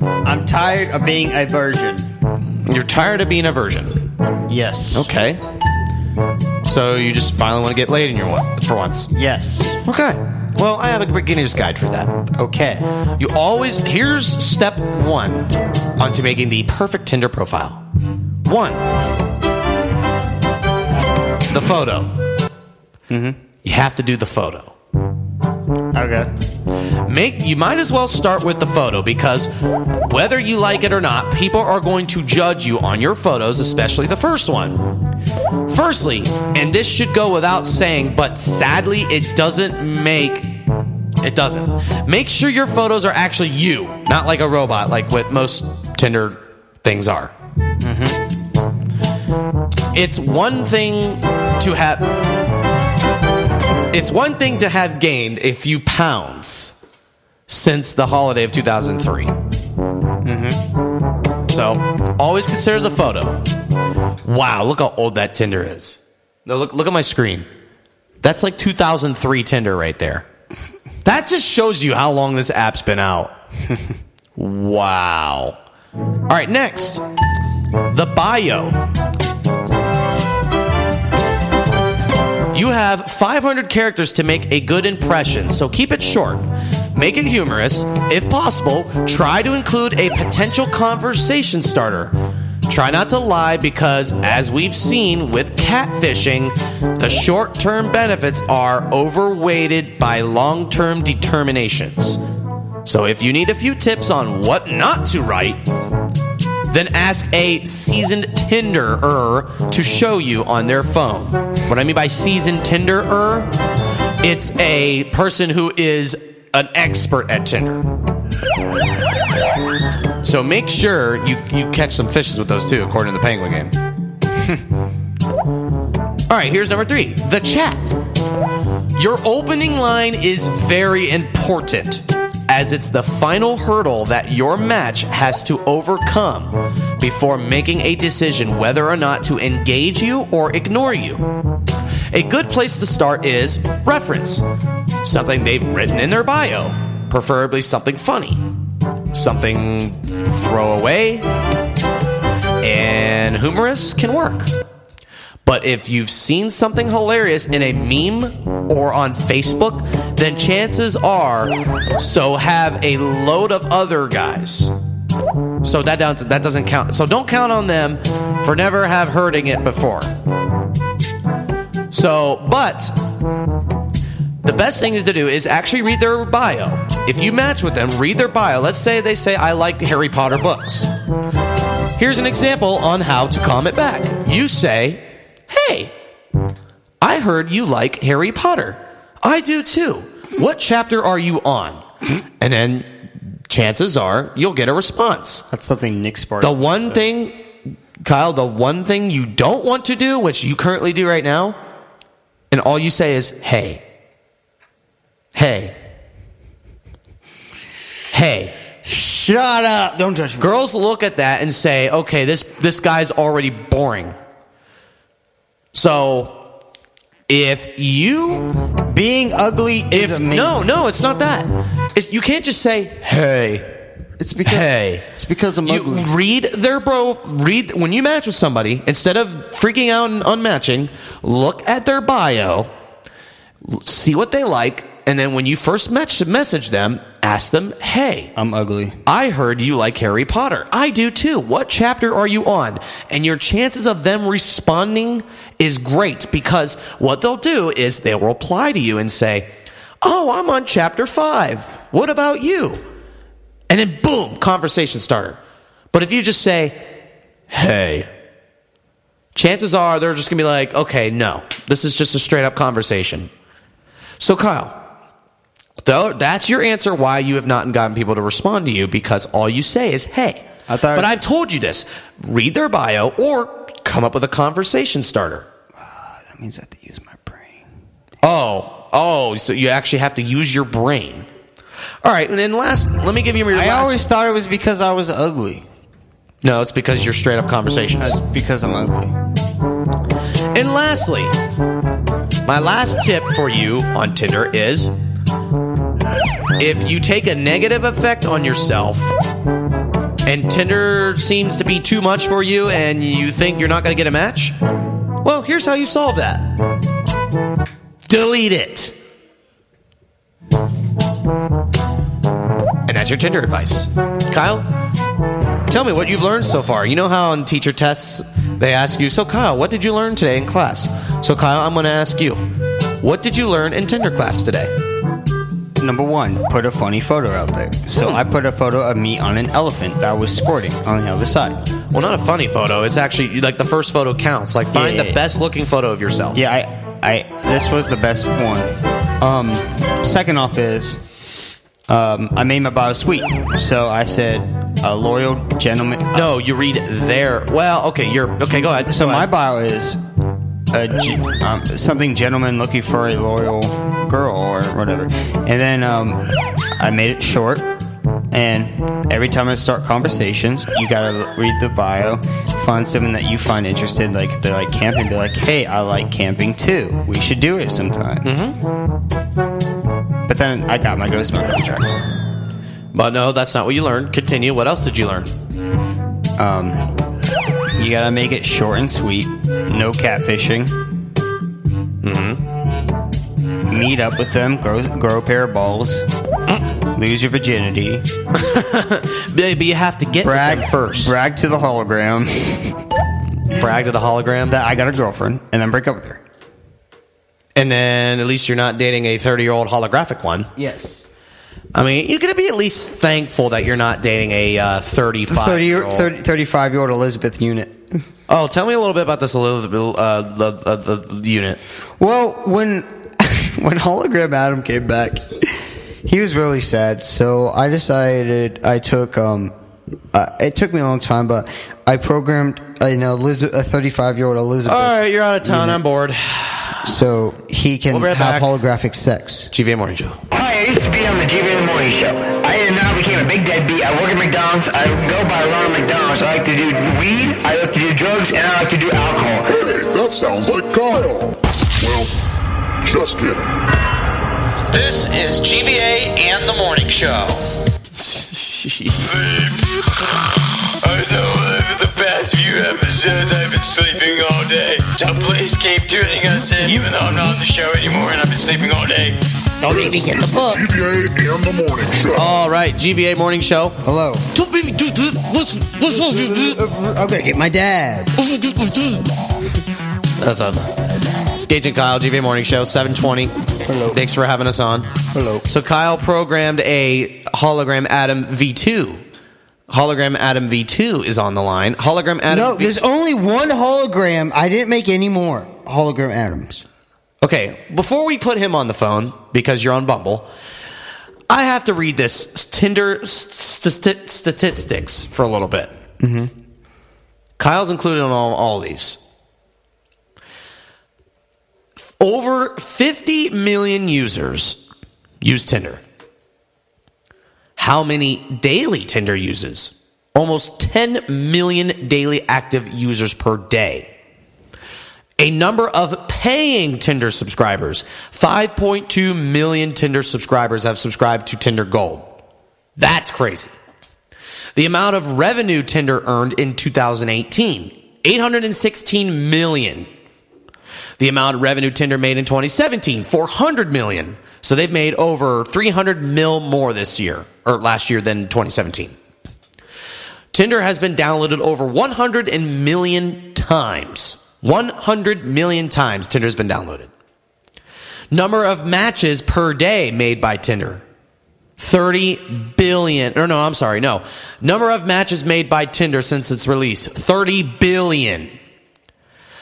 I'm tired of being a virgin. You're tired of being a virgin. Yes. Okay. So you just finally want to get laid in your one for once. Yes. Okay. Well, I have a beginner's guide for that. Okay. You always here's step one onto making the perfect Tinder profile. One, the photo. Mm-hmm. You have to do the photo. Okay. Make you might as well start with the photo because whether you like it or not, people are going to judge you on your photos, especially the first one. Firstly, and this should go without saying, but sadly it doesn't make it doesn't. Make sure your photos are actually you, not like a robot like what most Tinder things are. Mm-hmm. It's one thing to have it's one thing to have gained a few pounds since the holiday of 2003. Mm-hmm. So, always consider the photo. Wow, look how old that Tinder is. No, look, look at my screen. That's like 2003 Tinder right there. That just shows you how long this app's been out. [LAUGHS] wow. All right, next. The bio. You have 500 characters to make a good impression, so keep it short. Make it humorous. If possible, try to include a potential conversation starter. Try not to lie because, as we've seen with catfishing, the short term benefits are overweighted by long term determinations. So, if you need a few tips on what not to write, then ask a seasoned Tinderer to show you on their phone. What I mean by seasoned Tinderer, it's a person who is an expert at Tinder. So make sure you, you catch some fishes with those too, according to the Penguin game. [LAUGHS] All right, here's number three the chat. Your opening line is very important as it's the final hurdle that your match has to overcome before making a decision whether or not to engage you or ignore you. A good place to start is reference, something they've written in their bio, preferably something funny, something throwaway, and humorous can work. But if you've seen something hilarious in a meme or on Facebook, then chances are so have a load of other guys. So that don't, that doesn't count. So don't count on them for never have hearding it before. So, but the best thing is to do is actually read their bio. If you match with them, read their bio. Let's say they say I like Harry Potter books. Here's an example on how to comment back. You say, Hey, I heard you like Harry Potter. I do too. What chapter are you on? And then chances are you'll get a response. That's something Nick Spartan. The one thing, Kyle, the one thing you don't want to do, which you currently do right now, and all you say is, hey, hey, hey. Shut up! Don't touch me. Girls look at that and say, okay, this, this guy's already boring. So, if you being ugly is if, amazing. No, no, it's not that. It's, you can't just say, "Hey." It's because hey. it's because I'm You ugly. read their bro. Read when you match with somebody. Instead of freaking out and unmatching, look at their bio, see what they like, and then when you first match, message them, ask them, "Hey, I'm ugly. I heard you like Harry Potter. I do too. What chapter are you on? And your chances of them responding is great because what they'll do is they'll reply to you and say, Oh, I'm on chapter five. What about you? And then boom, conversation starter. But if you just say, Hey, chances are they're just gonna be like, Okay, no, this is just a straight up conversation. So, Kyle, Though that's your answer why you have not gotten people to respond to you because all you say is hey. I thought- but I've told you this. Read their bio or come up with a conversation starter. Ah, that means I have to use my brain. Oh, oh, so you actually have to use your brain. All right, and then last, let me give you your I last. always thought it was because I was ugly. no, it's because you're straight up conversations. That's because I'm ugly. And lastly, my last tip for you on Tinder is if you take a negative effect on yourself and Tinder seems to be too much for you and you think you're not going to get a match, well, here's how you solve that delete it. And that's your Tinder advice. Kyle, tell me what you've learned so far. You know how on teacher tests they ask you, So, Kyle, what did you learn today in class? So, Kyle, I'm going to ask you, what did you learn in Tinder class today? Number one, put a funny photo out there. So I put a photo of me on an elephant that was squirting on the other side. Well, not a funny photo. It's actually like the first photo counts. Like, find Yeah, the best looking photo of yourself. Yeah, I, I, this was the best one. Um, second off is, um, I made my bio sweet. So I said, a loyal gentleman. No, you read there. Well, okay, you're okay. Go ahead. So Go my ahead. bio is a, ge- um, something gentleman looking for a loyal girl or whatever, and then um, I made it short. And every time I start conversations, you gotta read the bio, find something that you find interested. Like if they like camping, be like, "Hey, I like camping too. We should do it sometime." Mm-hmm. But then I got my ghost mode contract. But no, that's not what you learned. Continue. What else did you learn? Um, you gotta make it short and sweet. No catfishing. Mm-hmm. Meet up with them. Grow grow a pair of balls. lose your virginity, [LAUGHS] But you have to get brag them first. brag to the hologram Brag to the hologram. that I got a girlfriend, and then break up with her. And then at least you're not dating a 30 year old holographic one. Yes. I mean, you gotta be at least thankful that you're not dating a uh, 35 30, year old. 30, 35 year old Elizabeth unit. Oh, tell me a little bit about this Elizabeth uh, the, the, the unit. Well, when [LAUGHS] when hologram Adam came back, he was really sad. So I decided I took um, uh, it took me a long time, but I programmed an Eliz- a 35 year old Elizabeth. All right, you're out of town. I'm bored. So he can We'll right have back. holographic sex. GVA Morning Show. Hi, I used to be on the GV in the Morning Show. I now became a big deadbeat. I work at McDonald's. I go by Ronald McDonald's. I like to do weed. I like to do drugs, and I like to do alcohol. Hey, that sounds like Kyle. Well, just kidding. This is GVA and the Morning Show. [LAUGHS] I know over the past few episodes I've been sleeping all day. So please keep tuning us in, even though I'm not on the show anymore and I've been sleeping all day. Don't make me get the book. GVA and the morning show. All right, GVA Morning Show. Hello. Don't make me do this. Listen, listen. I'm gonna get my dad. That's awesome. Gage and Kyle, GVA Morning Show, 720. Hello. Thanks for having us on. Hello. So Kyle programmed a hologram Adam V2. Hologram Adam V2 is on the line. Hologram Adam No, V- there's only one hologram. I didn't make any more hologram Adams. Okay, before we put him on the phone, because you're on Bumble, I have to read this Tinder st- st- statistics for a little bit. Mm-hmm. Kyle's included on all, all these. Over 50 million users use Tinder. How many daily Tinder uses? Almost 10 million daily active users per day. A number of paying Tinder subscribers. 5.2 million Tinder subscribers have subscribed to Tinder Gold. That's crazy. The amount of revenue Tinder earned in 2018, 816 million. The amount of revenue Tinder made in 2017, 400 million. So they've made over 300 mil more this year, or last year than 2017. Tinder has been downloaded over 100 million times. 100 million times Tinder's been downloaded. Number of matches per day made by Tinder. 30 billion. Or no, I'm sorry, no. Number of matches made by Tinder since its release. 30 billion.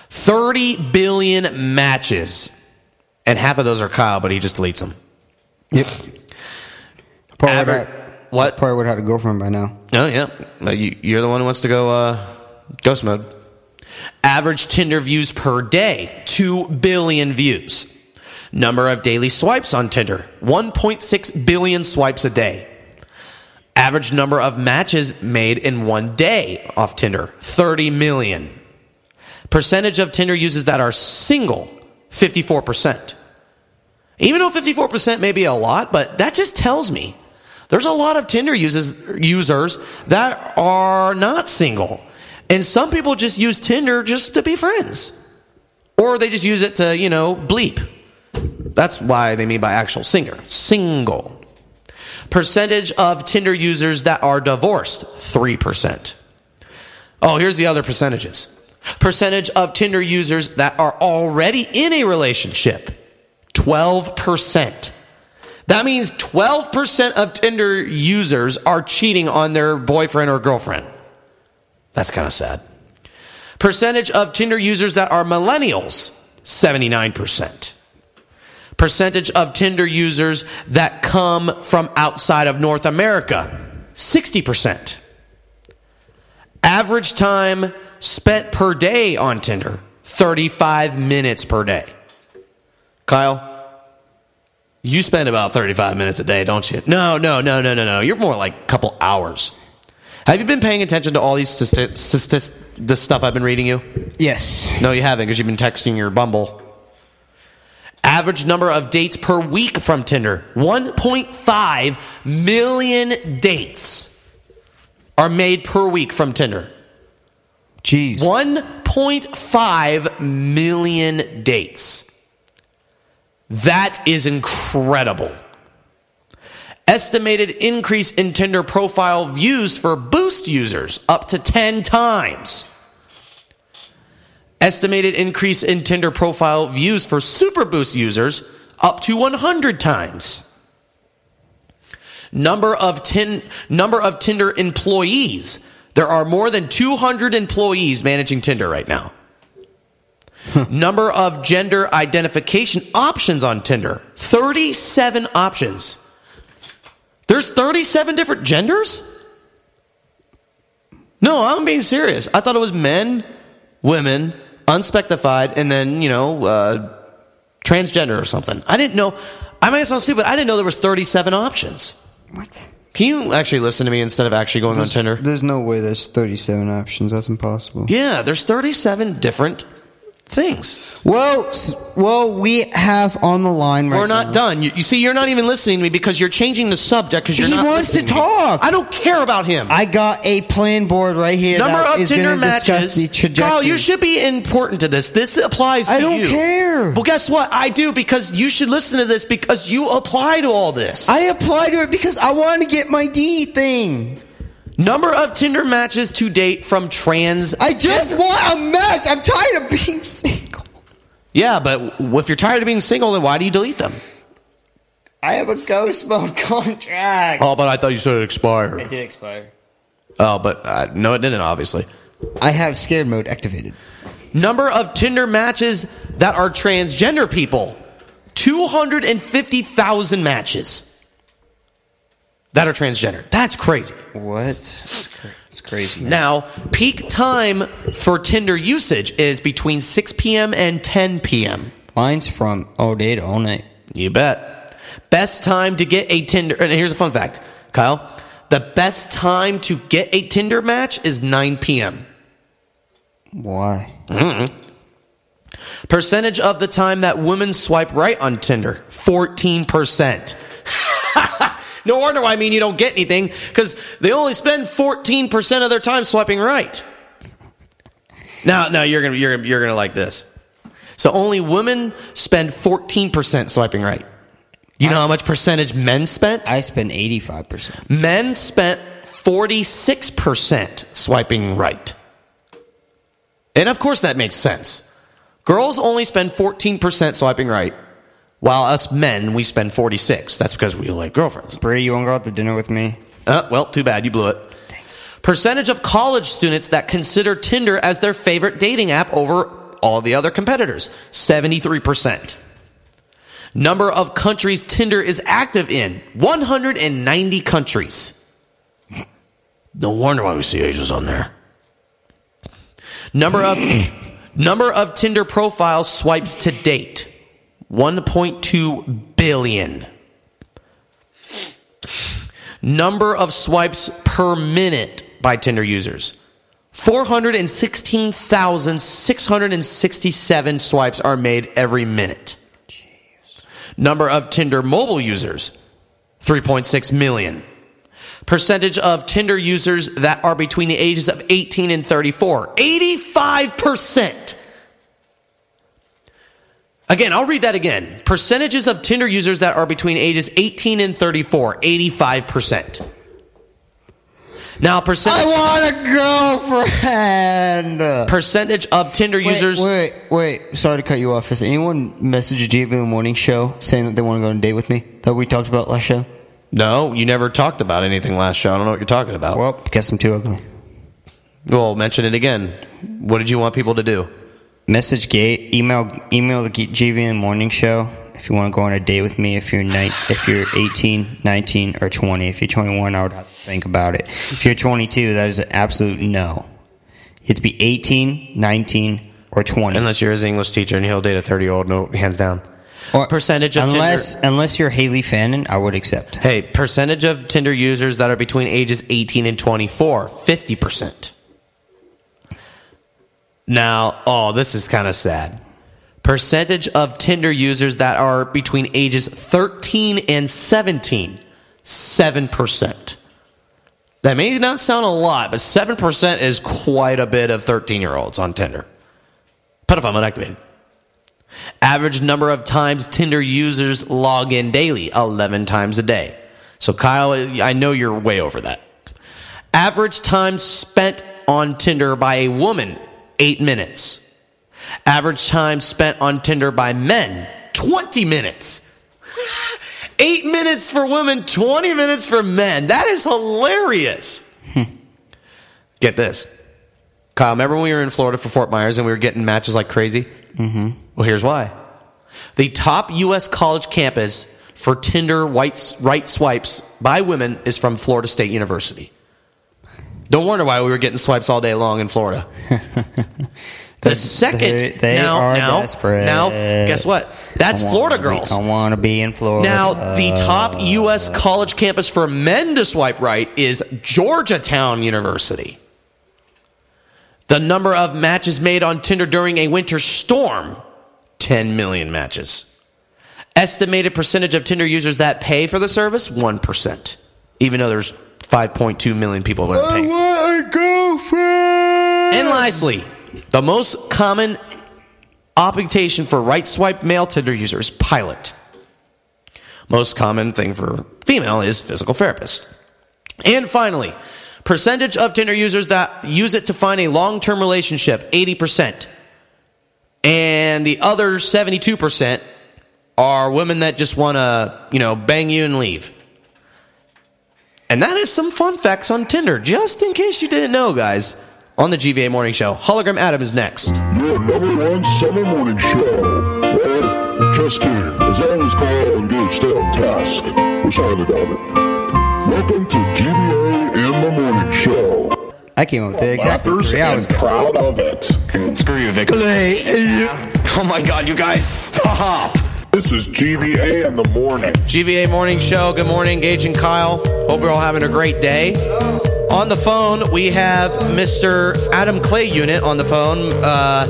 30 billion matches. And half of those are Kyle, but he just deletes them. Yep. Probably Aver- would have, what? Probably would have had a girlfriend by now. Oh, yeah. You, you're the one who wants to go uh, ghost mode. Average Tinder views per day 2 billion views. Number of daily swipes on Tinder 1.6 billion swipes a day. Average number of matches made in one day off Tinder 30 million. Percentage of Tinder users that are single 54%. Even though 54% may be a lot, but that just tells me there's a lot of Tinder uses, users that are not single. And some people just use Tinder just to be friends. Or they just use it to, you know, bleep. That's why they mean by actual singer. Single. Percentage of Tinder users that are divorced 3%. Oh, here's the other percentages. Percentage of Tinder users that are already in a relationship 12%. That means 12% of Tinder users are cheating on their boyfriend or girlfriend. That's kind of sad. Percentage of Tinder users that are millennials 79%. Percentage of Tinder users that come from outside of North America 60%. Average time spent per day on Tinder 35 minutes per day. Kyle, you spend about 35 minutes a day, don't you? No, no, no, no, no, no. You're more like a couple hours. Have you been paying attention to all these stati- stati- this stuff I've been reading you? Yes. No, you haven't because you've been texting your Bumble. Average number of dates per week from Tinder 1.5 million dates are made per week from Tinder. Jeez. 1.5 million dates. That is incredible. Estimated increase in Tinder profile views for Boost users up to 10 times. Estimated increase in Tinder profile views for Super Boost users up to 100 times. Number of number of Tinder employees. There are more than 200 employees managing Tinder right now. number of gender identification options on Tinder. 37 options. There's 37 different genders? No, I'm being serious. I thought it was men, women, unspecified, and then, you know, uh, transgender or something. I didn't know. I might sound stupid. I didn't know there was 37 options. What? Can you actually listen to me instead of actually going There's, on Tinder? there's no way there's 37 options. That's impossible. Yeah, there's 37 different things. Well, well, we have on the line right We're not now. done. You, you see, you're not even listening to me because you're changing the subject because you're He not wants to talk. I don't care about him. I got a plan board right here. Number is Tinder matches. Kyle, you should be important to this. This applies to I don't you. care. Well, guess what? I do because you should listen to this because you apply to all this. I apply to it because I want to get my D thing. Number of Tinder matches to date from trans. I just want a match. I'm tired of being [LAUGHS] single. Yeah, but if you're tired of being single, then why do you delete them? I have a ghost mode [LAUGHS] contract. Oh, but I thought you said it expired. It did expire. Oh, but uh, no, it didn't. Obviously. I have scared mode activated. Number of Tinder matches that are transgender people. 250,000 matches that are transgender. That's crazy. What? It's crazy. Now, peak time for Tinder usage is between 6 p.m. and 10 p.m. Mine's from oh all day to oh all night. You bet. Best time to get a Tinder. And here's a fun fact, Kyle. The best time to get a Tinder match is 9 p.m. Why? Mm-mm. Percentage of the time that women swipe right on Tinder 14%. [LAUGHS] no wonder why I mean you don't get anything because they only spend 14% of their time swiping right. Now, now you're gonna you're you're gonna like this. So only women spend 14% swiping right. You know how much percentage men spent? I spent 85%. Men spent 46% swiping right. And of course that makes sense. Girls only spend 14% swiping right, while us men, we spend 46. That's because we like girlfriends. Brie, you want to go out to dinner with me? Uh, well, too bad. You blew it. Percentage of college students that consider Tinder as their favorite dating app over all the other competitors 73%. Number of countries Tinder is active in 190 countries. [LAUGHS] No wonder why we see Asians on there. Number of [COUGHS] number of Tinder profiles swipes to date 1.2 billion. Number of swipes per minute by Tinder users. 416,667 swipes are made every minute. Number of Tinder mobile users. 3.6 million. Percentage of Tinder users that are between the ages of 18 and 34. 85%. Again, I'll read that again. Percentages of Tinder users that are between ages 18 and 34, 85%. Now, percentage. I want a girlfriend. Percentage of Tinder Wait, users. Wait, wait. Sorry to cut you off. Has anyone messaged JV in the morning show saying that they want to go on a date with me that we talked about last show? No, you never talked about anything last show. I don't know what you're talking about. Well, guess I'm too ugly. Well, mention it again. What did you want people to do? Message gate, email, email the GVN morning show if you want to go on a date with me. If you're ni- if you're 18, 19, or 20. If you're 21, I would have to think about it. If you're 22, that is an absolute no. You have to be 18, 19, or 20. Unless you're his English teacher and he'll date a 30 year old, no, hands down. Or percentage of unless Tinder. unless you're Haley Fannin, I would accept. Hey, percentage of Tinder users that are between ages 18 and 24, 50%. Now, oh, this is kind of sad. Percentage of Tinder users that are between ages 13 and 17, 7%. That may not sound a lot, but 7% is quite a bit of 13 year olds on Tinder. Pedophile mode activated. Average number of times Tinder users log in daily, 11 times a day. So, Kyle, I know you're way over that. Average time spent on Tinder by a woman, eight minutes. Average time spent on Tinder by men, 20 minutes. [LAUGHS] Eight minutes for women, 20 minutes for men. That is hilarious. [LAUGHS] Get this. Kyle, remember when we were in Florida for Fort Myers and we were getting matches like crazy? Mm-hmm. Well, here's why. The top U.S. college campus for Tinder white, right swipes by women is from Florida State University. Don't wonder why we were getting swipes all day long in Florida. [LAUGHS] the second, They, they now, are now, desperate. now, guess what? That's I Florida be- girls. I want to be in Florida. Now, the top U.S. Uh, college campus for men to swipe right is Georgetown University. The number of matches made on Tinder during a winter storm 10 million matches. Estimated percentage of Tinder users that pay for the service 1%, even though there's 5.2 million people are paying. And lastly, the most common occupation for right swipe male Tinder users pilot. Most common thing for female is physical therapist. And finally, percentage of Tinder users that use it to find a long term relationship 80%. And the other 72% are women that just want to, you know, bang you and leave. And that is some fun facts on Tinder, just in case you didn't know, guys. On the GVA Morning Show, Hologram Adam is next. Your number one summer morning show. Well, just kidding. As always, Carl and Gage stay on task. Wish I had done it. Welcome to GVA in the Morning Show. I came up with the exact Laughers three hours and ago. proud of it. Screw you, Vic. Oh my god, you guys, stop! This is GVA in the morning. GVA Morning Show. Good morning, Gage and Kyle. Hope you're all having a great day. On the phone, we have Mr. Adam Clay Unit on the phone. Uh,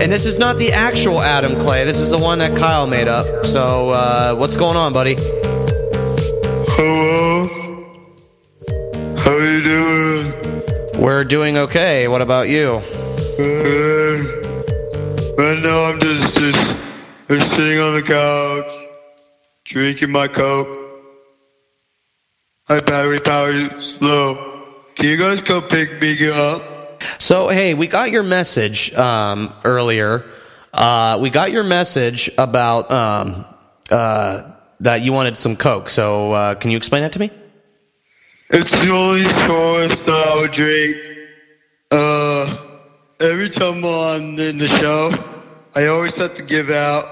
and this is not the actual Adam Clay. This is the one that Kyle made up. So, uh, what's going on, buddy? Hello. How you doing? We're doing okay. What about you? Good. Right now I'm just just sitting on the couch, drinking my coke. My battery power is slow. Can you guys come pick me up? So, hey, we got your message um, earlier. Uh, we got your message about um, uh, that you wanted some Coke. So, uh, can you explain that to me? It's the only source that I would drink. Uh, every time I'm on in the show, I always have to give out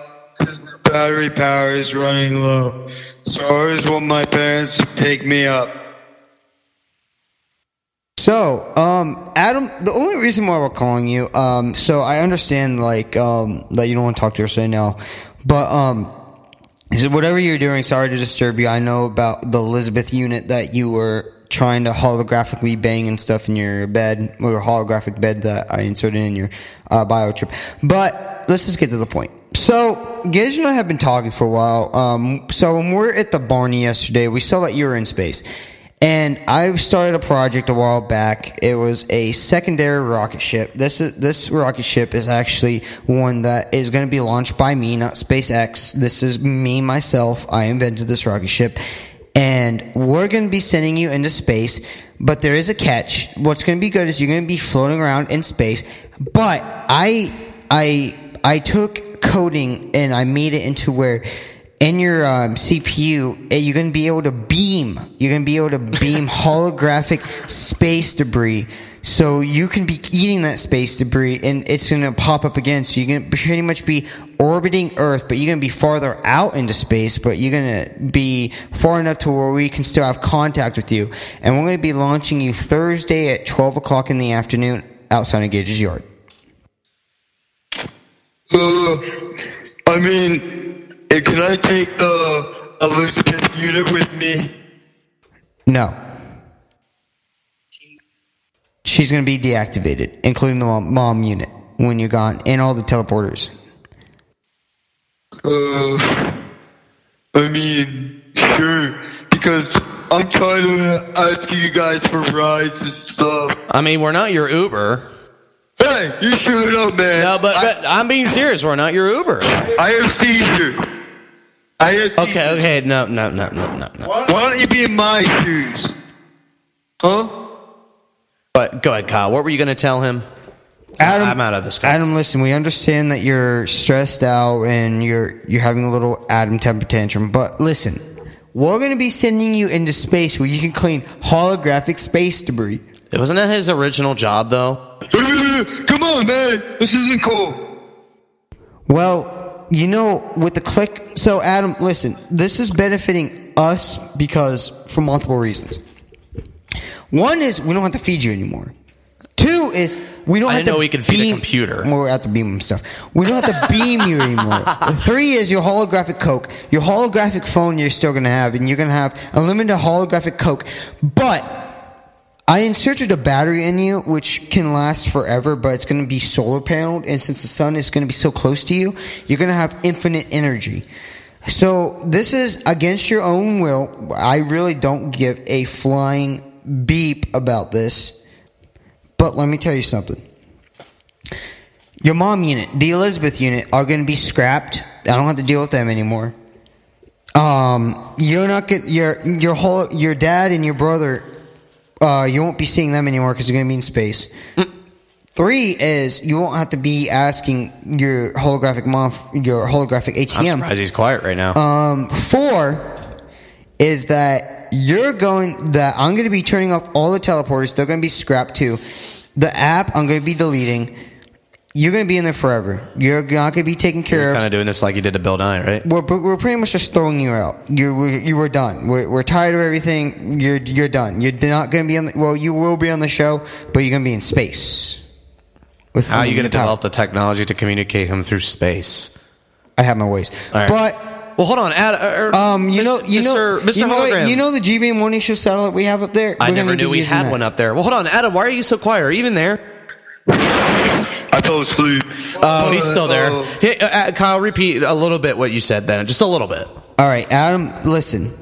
battery power is running low. So I always want my parents to pick me up. So, um, Adam, the only reason why we're calling you, um, so I understand like um, that you don't want to talk to us right now, but um, is it whatever you're doing? Sorry to disturb you. I know about the Elizabeth unit that you were trying to holographically bang and stuff in your bed, or holographic bed that I inserted in your uh, bio trip. But let's just get to the point. So, Gage and I have been talking for a while. Um, so when we were at the Barney yesterday, we saw that you were in space. And I started a project a while back. It was a secondary rocket ship. This is, this rocket ship is actually one that is going to be launched by me, not SpaceX. This is me myself. I invented this rocket ship. And we're going to be sending you into space, but there is a catch. What's going to be good is you're going to be floating around in space. But I, I, I took coding and I made it into where in your um, CPU, eh, you're going to be able to beam. You're going to be able to [LAUGHS] beam holographic space debris. So you can be eating that space debris and it's going to pop up again. So you're going to pretty much be orbiting Earth, but you're going to be farther out into space, but you're going to be far enough to where we can still have contact with you. And we're going to be launching you Thursday at 12 o'clock in the afternoon outside of Gage's yard. Uh, I mean, eh, can I take the Elizabeth unit with me? No. She's going to be deactivated, including the mom, mom unit when you're gone, and all the teleporters. Uh, I mean, sure, because I'm trying to ask you guys for rides and stuff. I mean, we're not your Uber. Hey, you screwed up, man. No, but, but I'm being serious. We're not your Uber. I have seizure. I Okay, okay, no, no, no, no, no, no. Why don't you be in my shoes? Huh? But go ahead, Kyle. What were you going to tell him? Adam, I'm out of this. Adam, listen, we understand that you're stressed out and you're you're having a little Adam temper tantrum, but listen, we're going to be sending you into space where you can clean holographic space debris. It wasn't that his original job, though? Come on, man. This isn't cool. Well, you know, with the click. So, Adam, listen, this is benefiting us because for multiple reasons. One is we don't have to feed you anymore. Two is we don't I have didn't to know we could feed a computer. Well, we have to beam them stuff. We don't have to beam you anymore. [LAUGHS] Three is your holographic Coke. Your holographic phone you're still going to have, and you're going to have unlimited holographic Coke. But I inserted a battery in you, which can last forever, but it's going to be solar paneled, and since the sun is going to be so close to you, you're going to have infinite energy. So this is against your own will. I really don't give a flying beep about this. But let me tell you something. Your mom unit, the Elizabeth unit, are going to be scrapped. I don't have to deal with them anymore. Um, you're not get your your whole your dad and your brother. Uh, you won't be seeing them anymore because you're going to be in space. Three is you won't have to be asking your holographic mom, your holographic I'm ATM. surprised he's quiet right now. Um, four is that you're going that I'm going to be turning off all the teleporters. They're going to be scrapped too. The app I'm going to be deleting. You're going to be in there forever. You're not going to be taken care You're of. kind of doing this like you did to Bill Nye, right? We're, we're pretty much just throwing you out. You we, you were done. We're, we're tired of everything. You're you're done. You're not going to be on. The, well, you will be on the show, but you're going to be in space. With How are you going to develop the technology to communicate him through space? I have my ways, right. but well, hold on. Ad, uh, um, you know, you know, Mr. Mr. you know, you know the GV morning show satellite we have up there. I We're never knew we had that. one up there. Well, hold on, Adam. Why are you so quiet? Are you even there? I fell asleep. Oh, he's still there. Oh. Hey, uh, uh, Kyle, repeat a little bit what you said then, just a little bit. All right, Adam, listen.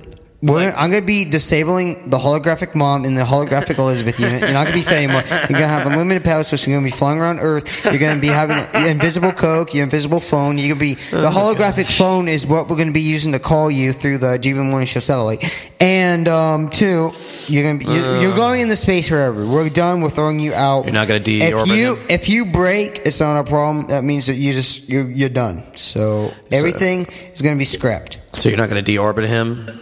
We're, I'm going to be disabling the holographic mom in the holographic [LAUGHS] Elizabeth unit. You're not going to be fed anymore. You're going to have unlimited power source. You're going to be flying around Earth. You're going to be having an invisible Coke, your invisible phone. You're going to be Oh the holographic phone is what we're going to be using to call you through the GB Morning Show satellite. And um, two, you're going to be you're, you're going into space forever. We're done. We're throwing you out. You're not going to If you him. if you break, it's not a problem. That means that you just you're, you're done. So everything is going to be scrapped. So you're not going to deorbit him?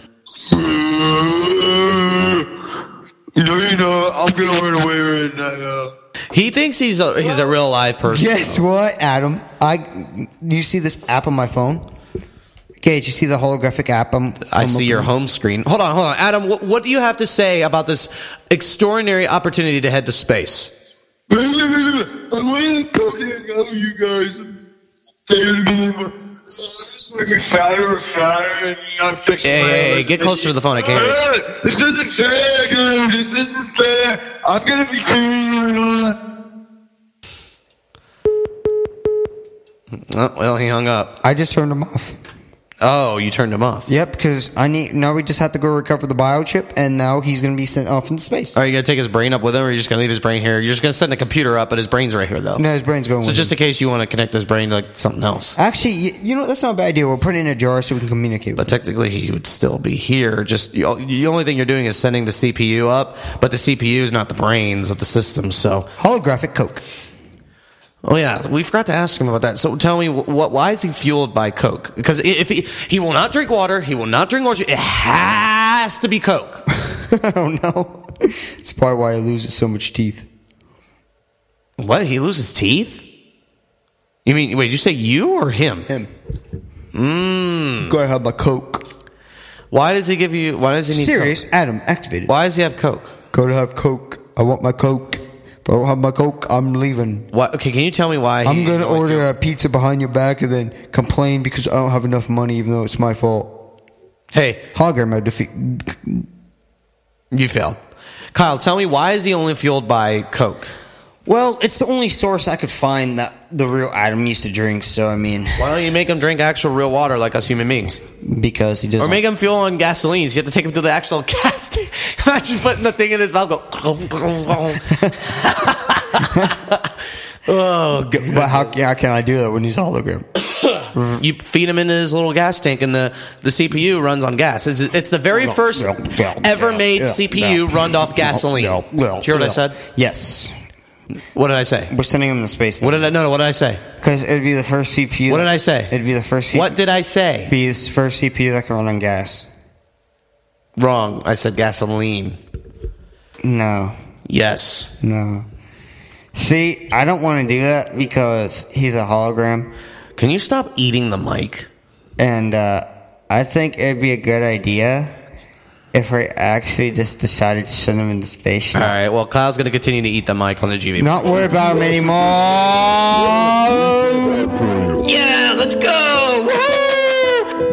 You know, you know, I'm gonna run away right now. He thinks he's a he's a real live person. Guess what, Adam? I you see this app on my phone? Gage, you see the holographic app? I'm, I I'm see looking- your home screen. Hold on, hold on, Adam. What, what do you have to say about this extraordinary opportunity to head to space? [LAUGHS] I'm waiting to come here, you guys. Stay together. Just looking fatter and fatter, and you know, I'm Hey, hey, hey, get closer to the phone. I can't hear you. This isn't fair, dude. This isn't fair. I'm gonna be carrying on. Oh, well, he hung up. I just turned him off. Oh, you turned him off. Yep, because I need now. We just have to go recover the biochip, and now he's going to be sent off into space. Are you going to take his brain up with him, or are you just going to leave his brain here? You're just going to send the computer up, but his brain's right here, though. No, his brain's going. So with just him. in case you want to connect his brain to like something else. actually, you, you know that's not a bad idea. We'll put it in a jar so we can communicate. But technically, he would still be here. Just the the only thing you're doing is sending the CPU up, but the CPU is not the brains of the system. So holographic Coke. Oh yeah, we forgot to ask him about that. So tell me, what? Why is he fueled by Coke? Because if he he will not drink water, he will not drink orange. It has to be Coke. [LAUGHS] I don't know. It's probably why he loses so much teeth. What? He loses teeth? You mean? Wait, you say you or him? Him. Mmm. Gotta have my Coke. Why does he give you? Why does he need? Serious, Coke? Adam, activated. Why does he have Coke? Gotta have Coke. I want my Coke. I don't have my Coke, I'm leaving. What? Okay, can you tell me why? I'm gonna order you? a pizza behind your back and then complain because I don't have enough money, even though it's my fault. Hey, Hologram my defeat. you failed. Kyle, tell me why is he only fueled by Coke? Well, it's the only source I could find that the real Adam used to drink. So I mean, Why don't you make him drink actual real water like us human beings? because he doesn't. make him fuel on gasoline. So you have to take him to the actual [LAUGHS] gas station. Imagine putting the thing in his mouth. Go. [LAUGHS] [LAUGHS] oh, but how, how can I do that when he's hologram? [COUGHS] You feed him into his little gas tank, and the, the CPU runs on gas. It's, it's the very first ever made CPU run off gasoline. Did you hear what I said? Yes. What did I say? We're sending him to space. What did I? No, no. What did I say? Because it'd be the first CPU. What did I say? It'd be the first. CPU, What did I say? Be the first CPU that can run on gas. Wrong. I said gasoline. No. Yes. No. See, I don't want to do that because he's a hologram. Can you stop eating the mic? And uh, I think it'd be a good idea if we actually just decided to send him into space. All right. Well, Kyle's going to continue to eat the mic on the GV. Not worry about him anymore. Yeah, let's go.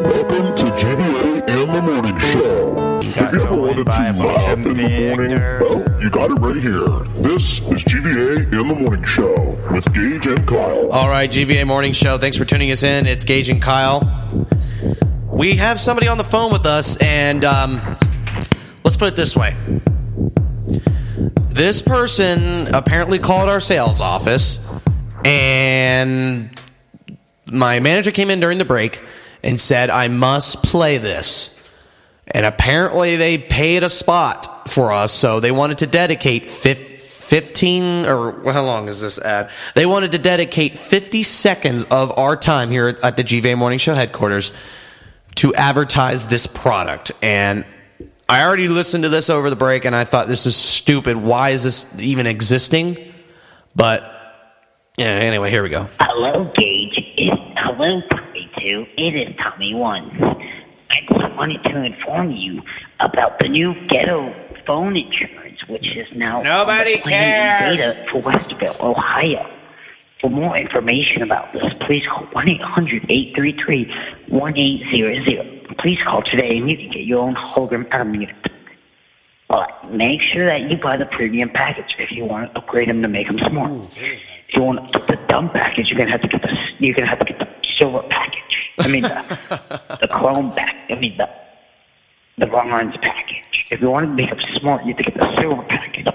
Welcome to GVA and the Morning Show. If you ever wanted to laugh in the morning, well, you got it right here. This is GVA and the Morning Show with Gage and Kyle. All right, GVA Morning Show. Thanks for tuning us in. It's Gage and Kyle. We have somebody on the phone with us, and um, let's put it this way. This person apparently called our sales office, and my manager came in during the break and said, I must play this. And apparently, they paid a spot for us, so they wanted to dedicate 15 or how long is this ad? They wanted to dedicate 50 seconds of our time here at the GVA Morning Show headquarters to advertise this product. And I already listened to this over the break and I thought this is stupid. Why is this even existing? But yeah, anyway, here we go. Hello, Gage. It's, hello, Tommy 2. It is Tommy 1. I just wanted to inform you about the new ghetto phone insurance, which is now Nobody cares. for Westville, Ohio. For more information about this, please call 1-800-833-1800. Please call today and you can get your own hologram Adam unit. But make sure that you buy the premium package if you want to upgrade them to make them smart. If you want the dumb package, you're gonna have to get the you're gonna have to get the silver package. I mean the [LAUGHS] the chrome pack. I mean the the bronze package. If you want to make them smart, you have to get the silver package.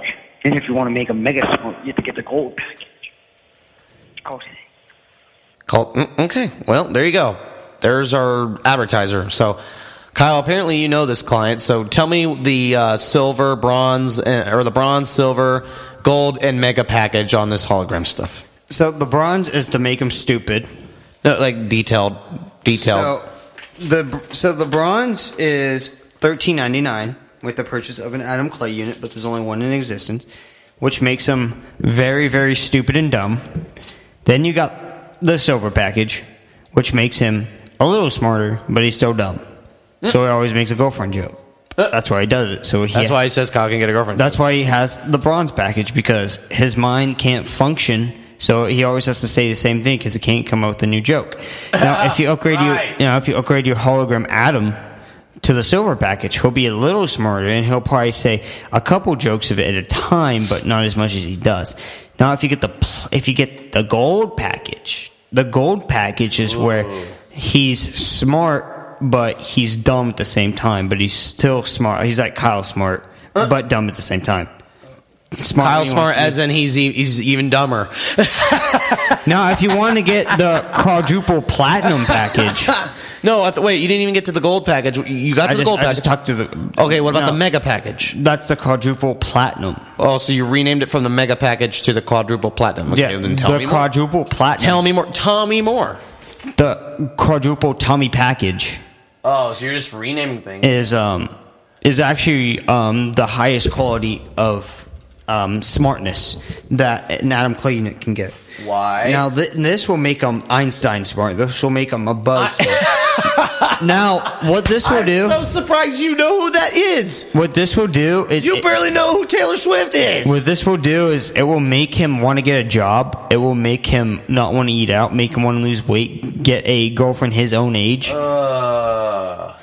And if you want to make them mega smart, you have to get the gold package. Call, mm, okay, well, there you go. There's our advertiser. So, Kyle, apparently you know this client. So, tell me the uh, silver, bronze, uh, or the bronze, silver, gold, and mega package on this hologram stuff. So the bronze is to make him stupid. No, like detailed, detailed. So the so the bronze is thirteen ninety nine with the purchase of an Adam Clay unit, but there's only one in existence, which makes him very very stupid and dumb. Then you got the silver package, which makes him a little smarter, but he's still dumb. So he always makes a girlfriend joke. That's why he does it. So he That's why he says Kyle can get a girlfriend. That's why he has the bronze package because his mind can't function. So he always has to say the same thing because he can't come up with a new joke. [LAUGHS] Now, if you upgrade your, you know, if you upgrade your hologram Adam to the silver package, he'll be a little smarter and he'll probably say a couple jokes of it at a time, but not as much as he does. Now, if you get the if you get the gold package, the gold package is where he's smart, but he's dumb at the same time. But he's still smart. He's like Kyle Smart, uh. but dumb at the same time. Smart Kyle Smart, wants to be- as in he's e- he's even dumber. [LAUGHS] Now, if you want to get the quadruple platinum package, [LAUGHS] no, I th- wait, you didn't even get to the gold package. You got I to the just- gold I package. just talked to the. Okay, what about No. the mega package? That's the quadruple platinum. Oh, so you renamed it from the mega package to the quadruple platinum. Okay, yeah, then tell the me more. quadruple platinum. Tell me more. Tell me more. The quadruple tummy package Oh, so you're just renaming things. is um is actually um the highest quality of um smartness that an Adam Clay unit can get. Why? Now th- this will make him Einstein smart. This will make him a buzz. [LAUGHS] now, what this will do I'm do? so surprised you know who that is. what this will do is You barely know who Taylor Swift is. What this will do is it will make him want to get a job. It will make him not want to eat out, make him want to lose weight, get a girlfriend his own age, Uh,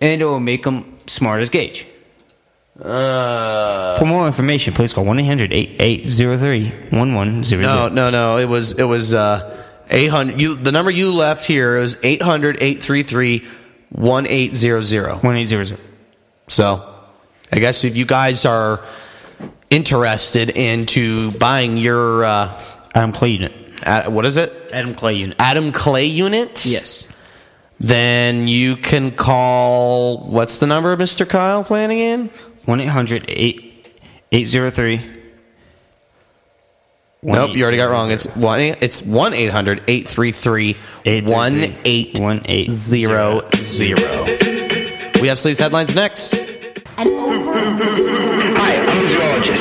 and it will make him smart as Gage. uh, For more information, please call 1 800 8803 1100. no, no, no. It was it was uh, eight hundred. You the number you left here was 800-833-1800. 1800. So, I guess if you guys are interested into buying your uh, Adam Clay unit. Uh, what is it? Adam Clay unit. Adam Clay unit? Yes. Then you can call. What's the number, Mr. Kyle Flanagan? 1 800 803. Nope, you already got it wrong. It's one. It's one eight hundred eight three three one eight one eight zero zero. We have Sleaze headlines next. Hi, I'm the zoologist,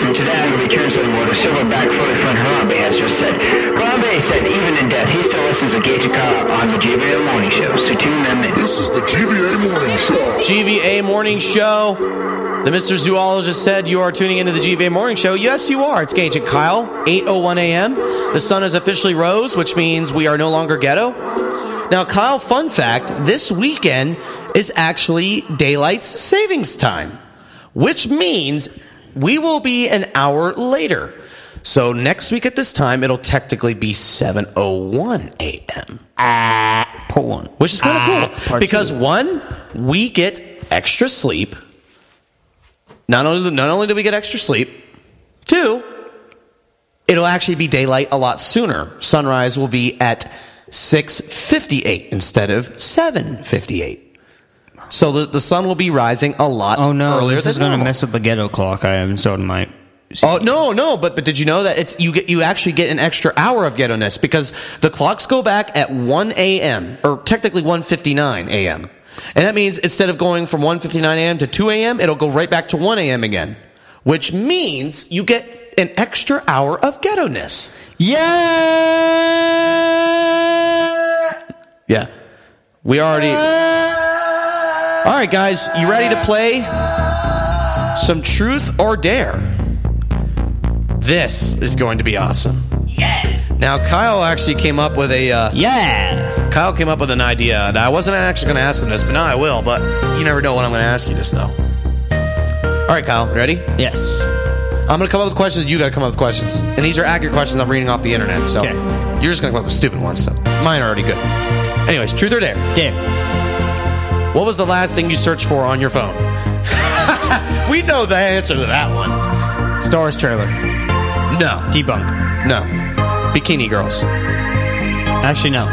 and today I'm going to be translating what a silverback furry friend Harambe has just said. Harambe said even in death, he still listens to Gage and Kyle on the GVA Morning Show, so tune them in. This is the GVA Morning Show. GVA Morning Show. The Mr. Zoologist said you are tuning into the GVA Morning Show. Yes, you are. It's Gage and Kyle, 8.01 a.m. The sun has officially rose, which means we are no longer ghetto. Now, Kyle, fun fact, this weekend is actually daylight savings time, which means we will be an hour later. So next week at this time, it'll technically be 7.01 a.m. Ah, Part one. Which is kind of cool. Because two. one, we get extra sleep. Not only, not only do we get extra sleep, two, it'll actually be daylight a lot sooner. Sunrise will be at 6.58 instead of 7.58. So the, the sun will be rising a lot Oh no, earlier this than is going to mess with the ghetto clock I am so in my. Oh no, no, but but did you know that it's you get you actually get an extra hour of ghetto ness because the clocks go back at one a.m. or technically one fifty nine a.m. and that means instead of going from one fifty nine a.m. to two a.m. it'll go right back to one a.m. again, which means you get an extra hour of ghetto ness. Yeah, yeah, we already. All right, guys, you ready to play some truth or dare? This is going to be awesome. Yeah. Now, Kyle actually came up with a. Uh, yeah. Kyle came up with an idea, and I wasn't actually going to ask him this, but now I will. But you never know when I'm going to ask you this, though. All right, Kyle, ready? Yes. I'm going to come up with questions. You got to come up with questions, and these are accurate questions I'm reading off the internet. So you're just going to come up with stupid ones. So mine are already good. Anyways, truth or dare? Dare. What was the last thing you searched for on your phone? [LAUGHS] we know the answer to that one. Star Wars trailer. No. Debunk. No. Bikini Girls. Actually, no.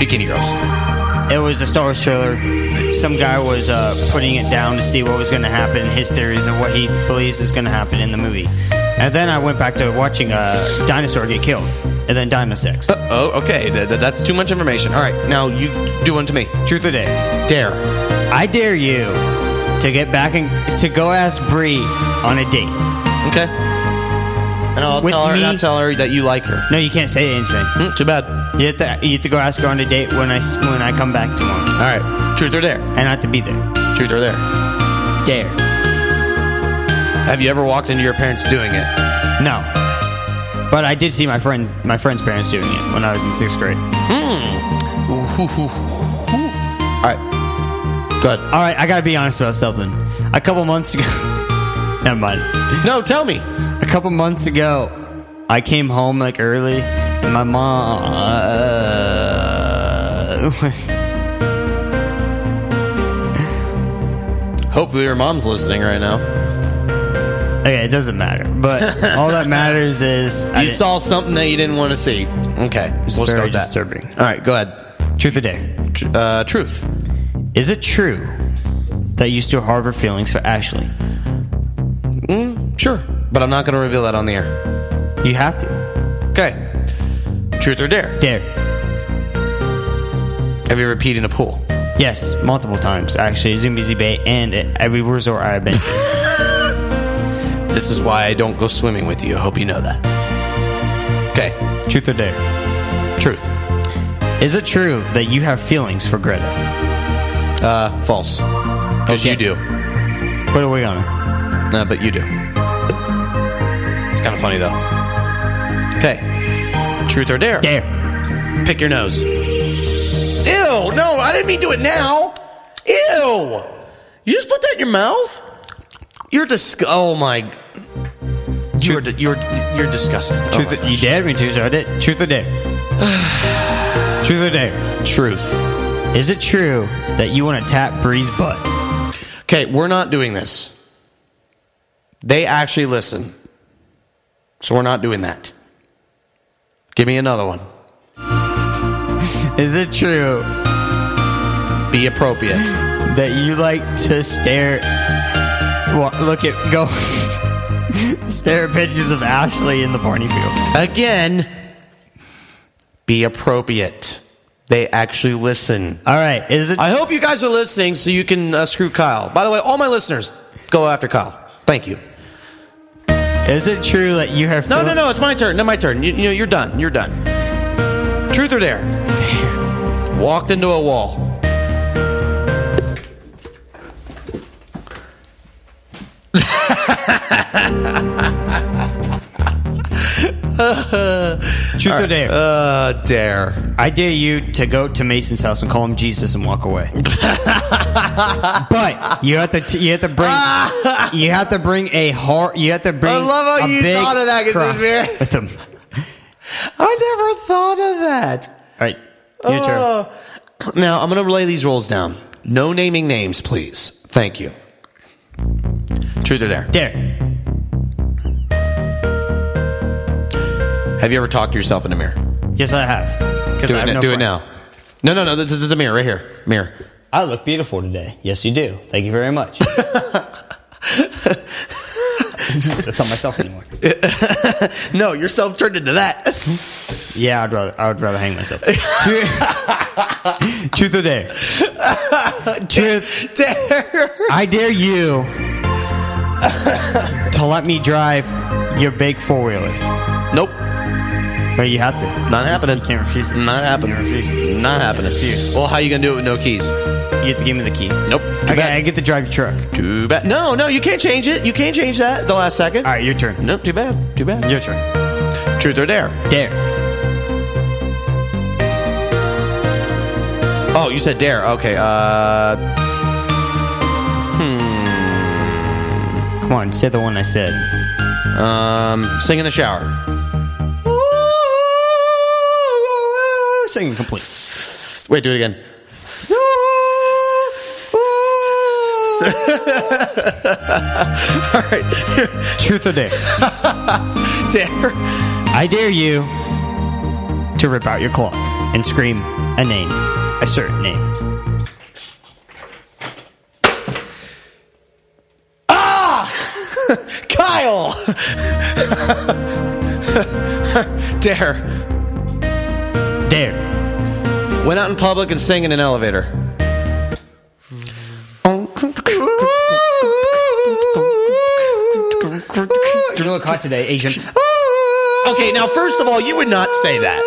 Bikini Girls. It was a Star Wars trailer. Some guy was uh, putting it down to see what was going to happen, his theories of what he believes is going to happen in the movie. And then I went back to watching a dinosaur get killed, and then Dino Sex. Oh, okay. Th- th- that's too much information. All right, now you do one to me. Truth or dare? Dare. I dare you to get back and to go ask Bree on a date. Okay. And I'll With tell her, and me? I'll tell her that you like her. No, you can't say anything. Mm, too bad. You have to you have to go ask her on a date when I s- when I come back tomorrow. All right. Truth or dare? And I have to be there. Truth or dare? Dare. Have you ever walked into your parents doing it? No. But I did see my friend my friend's parents doing it when I was in sixth grade. Hmm. Ooh. All right. good. All right, I gotta be honest about something. A couple months ago, [LAUGHS] never mind. No, tell me. A couple months ago, I came home like early, and my mom uh, [LAUGHS] was. Hopefully your mom's listening right now. Okay, it doesn't matter. But [LAUGHS] all that matters is I You didn't- saw something that you didn't want to see. Okay. It's we'll very start that. disturbing. All right, go ahead. Truth or dare? Tr- uh, truth. Is it true that you still harbor feelings for Ashley? Mm, sure. But I'm not going to reveal that on the air. You have to. Okay. Truth or dare? Dare. Have you ever peed in a pool? Yes, multiple times actually. Zoombezi Bay and every resort I've been to. [LAUGHS] This is why I don't go swimming with you. I hope you know that. Okay. Truth or dare? Truth. Is it true that you have feelings for Greta? Uh, false. Because Okay. you do. What are we on? No, but you do. It's kind of funny though. Okay. Truth or dare? Dare. Pick your nose. Ew! No, I didn't mean to do it now. Ew! You just put that in your mouth? You're dis. Oh my. You're di- you're you're disgusting. Oh Truth my or, you dared me to, so I did. Truth or dare? [SIGHS] Truth or dare? Truth. Is it true that you want to tap Bree's butt? Okay, we're not doing this. They actually listen. So we're not doing that. Give me another one. [LAUGHS] Is it true Be appropriate. that you like to stare, wa- look at, go, [LAUGHS] stare at pictures of Ashley in the Barney field? Again, be appropriate. They actually listen. All right. Is it? I hope you guys are listening so you can uh, screw Kyle. By the way, all my listeners, go after Kyle. Thank you. Is it true that you have? No, no, no. It's my turn. No, my turn. You, you know, you're done. You're done. Truth or dare? Walked into a wall. Truth or dare? Uh, dare. I dare you to go to Mason's house and call him Jesus and walk away. but you have to t- you have to bring [LAUGHS] you have to bring a heart. You have to bring. I love how a you big thought of that, cross Casimir. with them. I never thought of that. All right, your turn. Oh. Now, I'm going to lay these rules down. No naming names, please. Thank you. Truth or dare? Dare. Have you ever talked to yourself in the mirror? Yes, I have. Do, I it, have no do it now. No, no, no. This, this is a mirror right here. Mirror. I look beautiful today. Yes, you do. Thank you very much. [LAUGHS] That's not myself anymore. [LAUGHS] no, yourself turned into that. [LAUGHS] Yeah, I'd rather I would rather hang myself. Truth or dare? Truth. Dare. I dare you to let me drive your big four wheeler. Nope. But you have to. Not happening. You can't refuse it. Not happening. You refuse. Not happening. Refuse. Well, how you going to do it with no keys? You have to give me the key. Nope. Too I, got, bad. I get to drive your truck. Too bad. No, no, you can't change it. You can't change that at the last second. All right, your turn. Nope, too bad. Too bad. Your turn. Truth or dare? Dare. Oh, you said dare. Okay. Uh. Come on, say the one I said. Um. Sing in the shower. Singing complete. Wait, do it again. [LAUGHS] All right. Truth or dare? [LAUGHS] dare. I dare you to rip out your clock and scream a name, a certain name. [LAUGHS] Dare. Dare. Went out in public and sang in an elevator. You look hot today, Asian. Okay, now first of all, you would not say that.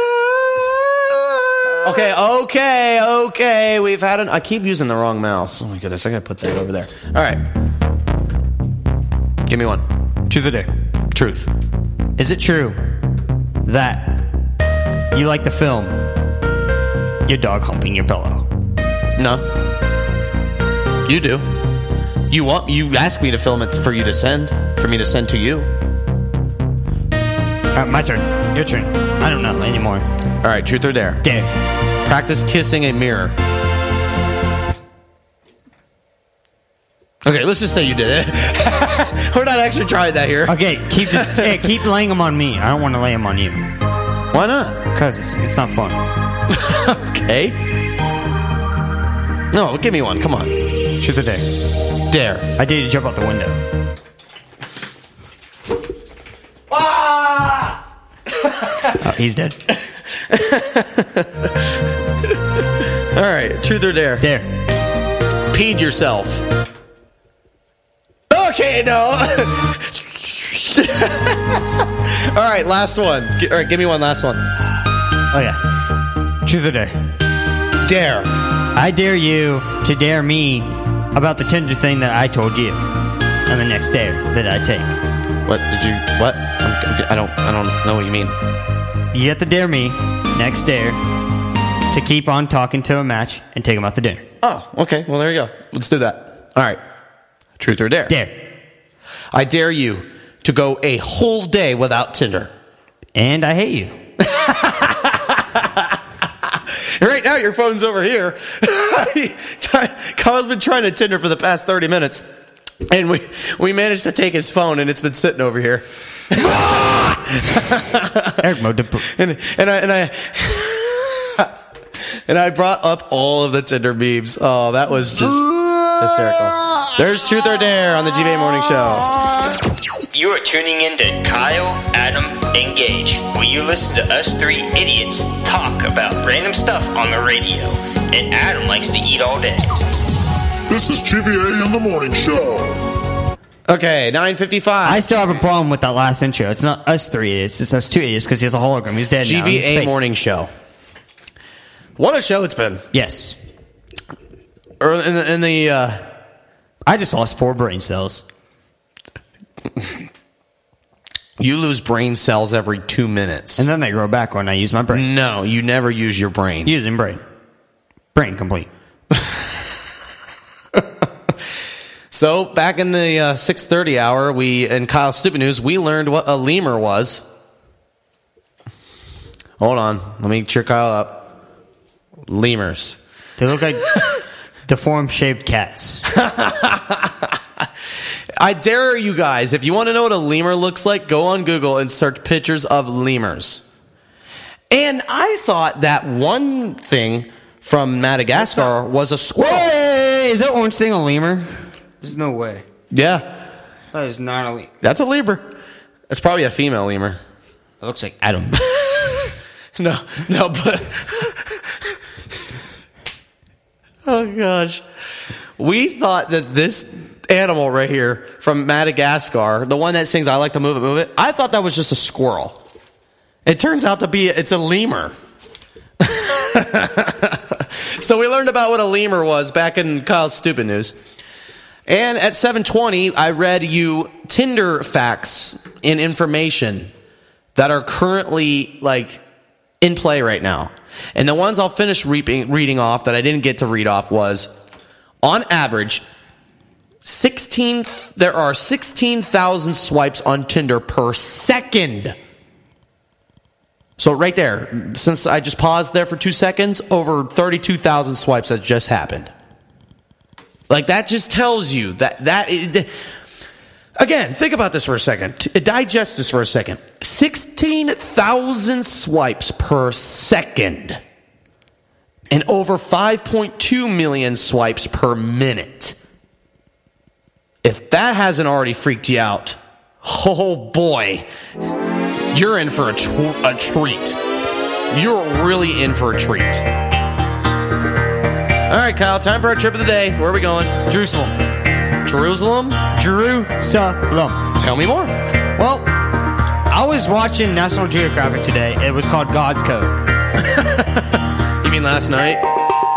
Okay, okay, okay. We've had an. I keep using the wrong mouse. Oh my goodness, I gotta put that over there. All right. Give me one. Truth or dare? Truth. Is it true that you like the film your dog humping your pillow? No. You do. You want? You asked me to film it for you to send. For me to send to you. Uh, my turn. Your turn. I don't know anymore. All right. Truth or dare? Dare. Practice kissing a mirror. Okay, let's just say you did it. [LAUGHS] We're not actually trying that here. Okay, keep just [LAUGHS] hey, keep laying them on me. I don't want to lay them on you Why not? because it's, it's not fun. [LAUGHS] Okay. No, give me one. Come on. Truth or dare? Dare. I dare you to jump out the window. Ah! Oh, he's dead. All right. Truth or dare? Dare. Peed yourself. Okay, no. [LAUGHS] All right, last one. G- All right, give me one last one. Oh yeah. Truth or dare? Dare. I dare you to dare me about the Tinder thing that I told you, and the next dare that I take. What did you? What? I'm, confu- I don't. I don't know what you mean. You have to dare me next dare to keep on talking to a match and take him out to dinner. Oh, okay. Well, there you go. Let's do that. All right. Truth or dare? Dare. I dare you to go a whole day without Tinder. And I hate you. [LAUGHS] Right now, your phone's over here. [LAUGHS] Kyle's been trying to Tinder for the past 30 minutes. And we, we managed to take his phone, and it's been sitting over here. [LAUGHS] Eric mode. and and I and I and I brought up all of the Tinder memes. Oh, that was just hysterical. There's Truth or Dare on the GVA Morning Show. You are tuning in to Kyle, Adam, and Gage, where you listen to us three idiots talk about random stuff on the radio. And Adam likes to eat all day. This is GVA in the Morning Show. Okay, 955. I still have a problem with that last intro. It's not us three idiots. It's us two idiots because he has a hologram. He's dead now. in GVA space. Morning Show. What a show it's been. Yes. Early in the, in the uh, I just lost four brain cells. you lose brain cells every two minutes. And then they grow back when I use my brain. No, you never use your brain. Using brain. Brain complete. [LAUGHS] So back in the uh, 6:30 hour, we in Kyle Stupid News, we learned what a lemur was. Hold on, let me cheer Kyle up. Lemurs. They look like [LAUGHS] deformed shaped cats. [LAUGHS] I dare you guys, if you want to know what a lemur looks like, go on Google and search pictures of lemurs. And I thought that one thing from Madagascar was a squirrel. Hey, is that orange thing a lemur? There's no way. Yeah, That is not a lemur. that's a lemur. That's probably a female lemur. It looks like Adam. [LAUGHS] No, no, but oh gosh, we thought that this animal right here from Madagascar, the one that sings "I like to move it, move it," I thought that was just a squirrel. It turns out to be it's a lemur. [LAUGHS] so we learned about what a lemur was back in Kyle's stupid news. And at 7:20, I read you Tinder facts and information that are currently like in play right now. And the ones I'll finish reaping, reading off that I didn't get to read off was on average 16 there are 16,000 swipes on Tinder per second. So right there, since I just paused there for 2 seconds, over 32,000 swipes that just happened. Like that just tells you that that again, think about this for a second. Digest this for a second. 16,000 swipes per second. And over 5.2 million swipes per minute. If that hasn't already freaked you out, oh boy, you're in for a, tr- a treat. You're really in for a treat. All right, Kyle, time for our trip of the day. Where are we going? Jerusalem. Jerusalem? Jerusalem. Tell me more. Well, I was watching National Geographic today. It was called God's Code. [LAUGHS] You mean last night?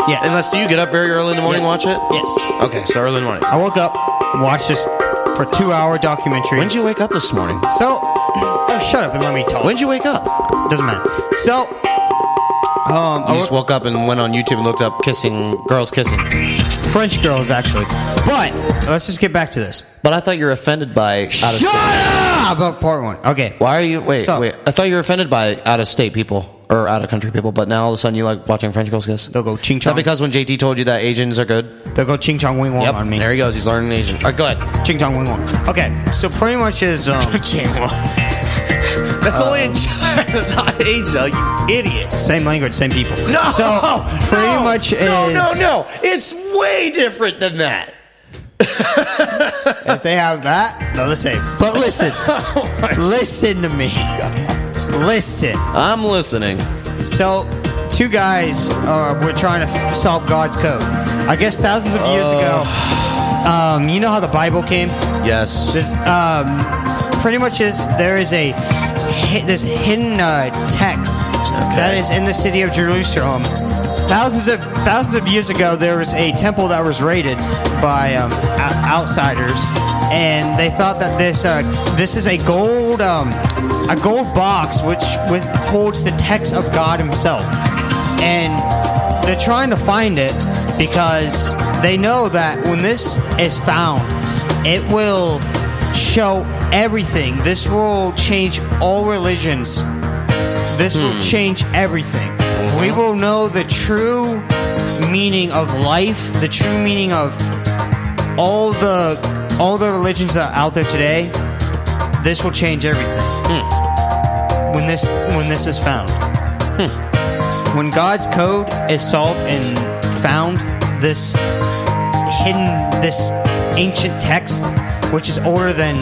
Yes. Unless, do you get up very early in the morning Yes. and watch it? Yes. Okay, so early in the morning. I woke up, watched this for two hour documentary. When did you wake up this morning? So, oh, shut up and let me talk. When did you wake up? Doesn't matter. So, um, I just woke up and went on YouTube and looked up kissing girls kissing. French girls, actually. But let's just get back to this. But I thought you were offended by out of Shut state. up about part one. Okay. Why are you wait So- wait? I thought you were offended by out of state people or out of country people, but now all of a sudden you like watching French girls kiss. They'll go ching chong. Is that because when JT told you that Asians are good? They'll go ching chong wing wong Yep, on me. there he goes. He's learning Asian. All right, go ahead. Ching chong wing wong. Okay, so pretty much is um. [LAUGHS] That's only in China, [LAUGHS] not Asia. You idiot. Same language, same people. No. So pretty no, much is no, no, no. It's way different than that. if they have that, they're the same. But listen, [LAUGHS] listen to me. Listen. I'm listening. So, two guys uh, were trying to f- solve God's code. I guess thousands of years ago. Um, you know how the Bible came? Yes. This um, pretty much is there is a this hidden uh, text that is in the city of Jerusalem. Thousands of thousands of years ago, there was a temple that was raided by um, outsiders, and they thought that this uh, this is a gold um, a gold box which with holds the text of God Himself, and they're trying to find it because they know that when this is found, it will show everything. This will change all religions. This will Hmm. change everything. We will know the true meaning of life, the true meaning of all the all the religions that are out there today. This will change everything. when this when this is found. Hmm. When God's code is solved and found, this hidden, this ancient text, which is older than,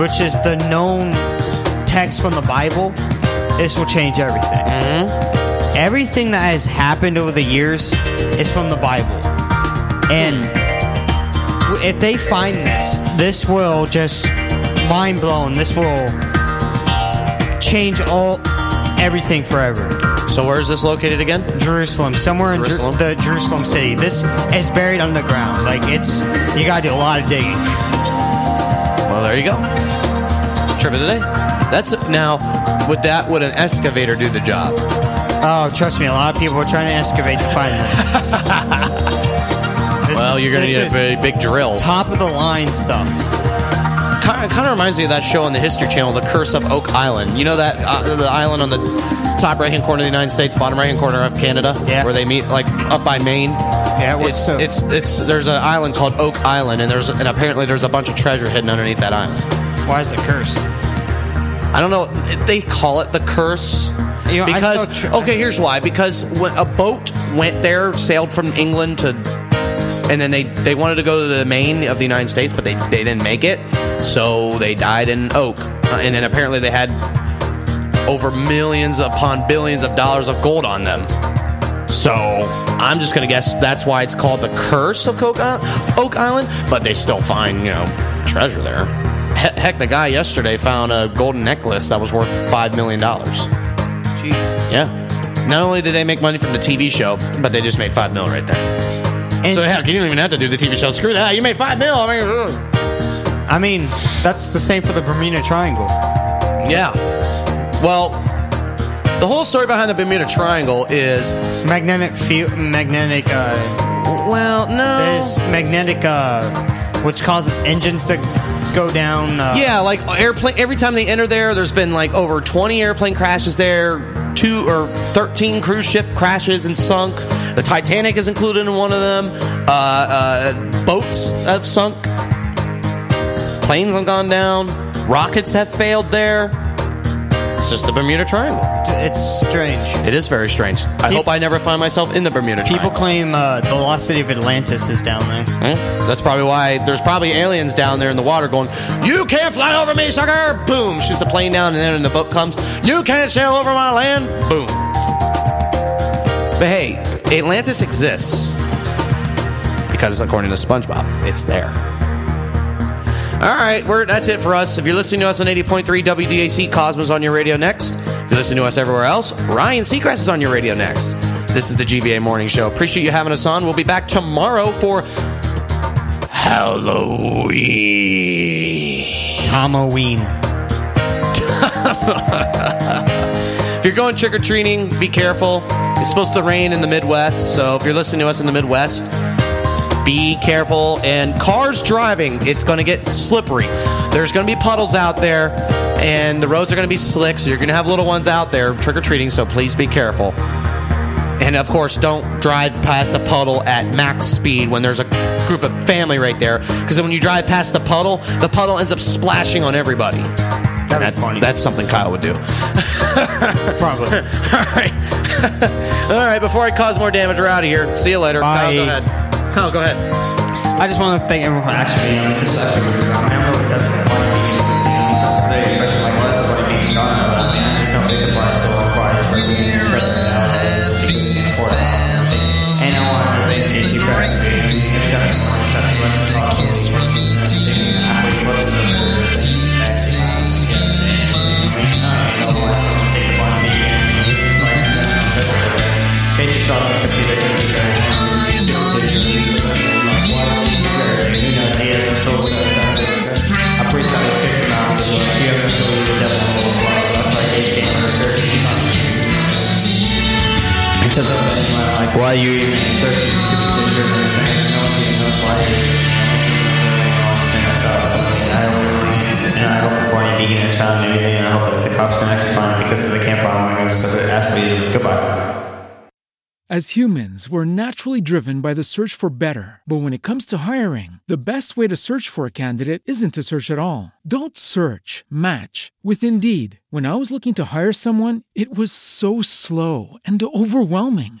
which is the known text from the Bible, this will change everything. Mm-hmm. Everything that has happened over the years is from the Bible, and if they find this, this will just mind blown. This will change all everything forever. So where is this located again? Jerusalem, somewhere in Jer- Jerusalem? the Jerusalem city. This is buried underground. Like it's, you gotta do a lot of digging. There you go. Trip of the day. That's now. Would that would an excavator do the job? Oh, trust me, a lot of people are trying to excavate to find this. [LAUGHS] This well, is- you're gonna this need a is very big drill. Top of the line stuff. It Kind of reminds me of that show on the History Channel, The Curse of Oak Island. You know that uh, the island on the top right hand corner of the United States, bottom right hand corner of Canada, yeah. where they meet, like up by Maine. Yeah, it's it's it's there's an island called Oak Island, and there's and apparently there's a bunch of treasure hidden underneath that island. Why is it cursed? I don't know. They call it the curse You know, I because tr- okay, here's why. Because when a boat went there, sailed from England to, and then they they wanted to go to the main of the United States, but they they didn't make it, so they died in Oak, Uh, and then apparently they had over millions upon billions of dollars of gold on them. So I'm just gonna guess that's why it's called the curse of Oak, uh, Oak Island, but they still find you know treasure there. He- Heck, the guy yesterday found a golden necklace that was worth five million dollars. Yeah. Not only did they make money from the TV show, but they just made five mil right there. so heck, you didn't even have to do the TV show. Screw that. You made five mil. I mean, ugh. I mean, that's the same for the Bermuda Triangle. Yeah. Well, the whole story behind the Bermuda Triangle is magnetic field, magnetic. Uh, well, no, there's magnetic, uh, which causes engines to go down. Uh, yeah, like airplane. Every time they enter there, there's been like over 20 airplane crashes there, two or 13 cruise ship crashes and sunk. The Titanic is included in one of them. Uh, uh, boats have sunk. Planes have gone down. Rockets have failed there. It's just the Bermuda Triangle. It's strange. It is very strange. I hope I never find myself in the Bermuda Triangle. People Triangle. claim uh, the lost city of Atlantis is down there. Eh? That's probably why there's probably aliens down there in the water going, You can't fly over me, sucker! Boom! Shoots the plane down, and then the boat comes, You can't sail over my land! Boom. But hey, Atlantis exists. Because according to SpongeBob, it's there. All right, we're, that's it for us. If you're listening to us on 80.3 WDAC, Cosmos on your radio next. If you're listening to us everywhere else, Ryan Seacrest is on your radio next. This is the GVA Morning Show. Appreciate you having us on. We'll be back tomorrow for Halloween. Tomoween. [LAUGHS] if you're going trick or treating, be careful. It's supposed to rain in the Midwest, so if you're listening to us in the Midwest, be careful. And cars driving, it's going to get slippery. There's going to be puddles out there, and the roads are going to be slick, so you're going to have little ones out there trick or treating, so please be careful. And of course, don't drive past a puddle at max speed when there's a group of family right there, because when you drive past the puddle, the puddle ends up splashing on everybody. That, That's something Kyle would do. [LAUGHS] Probably. [LAUGHS] All right. [LAUGHS] All right, before I cause more damage, we're out of here. See you later. Kyle, go Bye. ahead. Kyle, go ahead. I just want to thank everyone for actually being on this. is actually really it's you stupid why and I hope has found anything, and I hope that the cops can actually find him because they can't find him, they're going to sue it. Absolutely. Goodbye. As humans, we're naturally driven by the search for better. But when it comes to hiring, the best way to search for a candidate isn't to search at all. Don't search, match with Indeed. When I was looking to hire someone, it was so slow and overwhelming.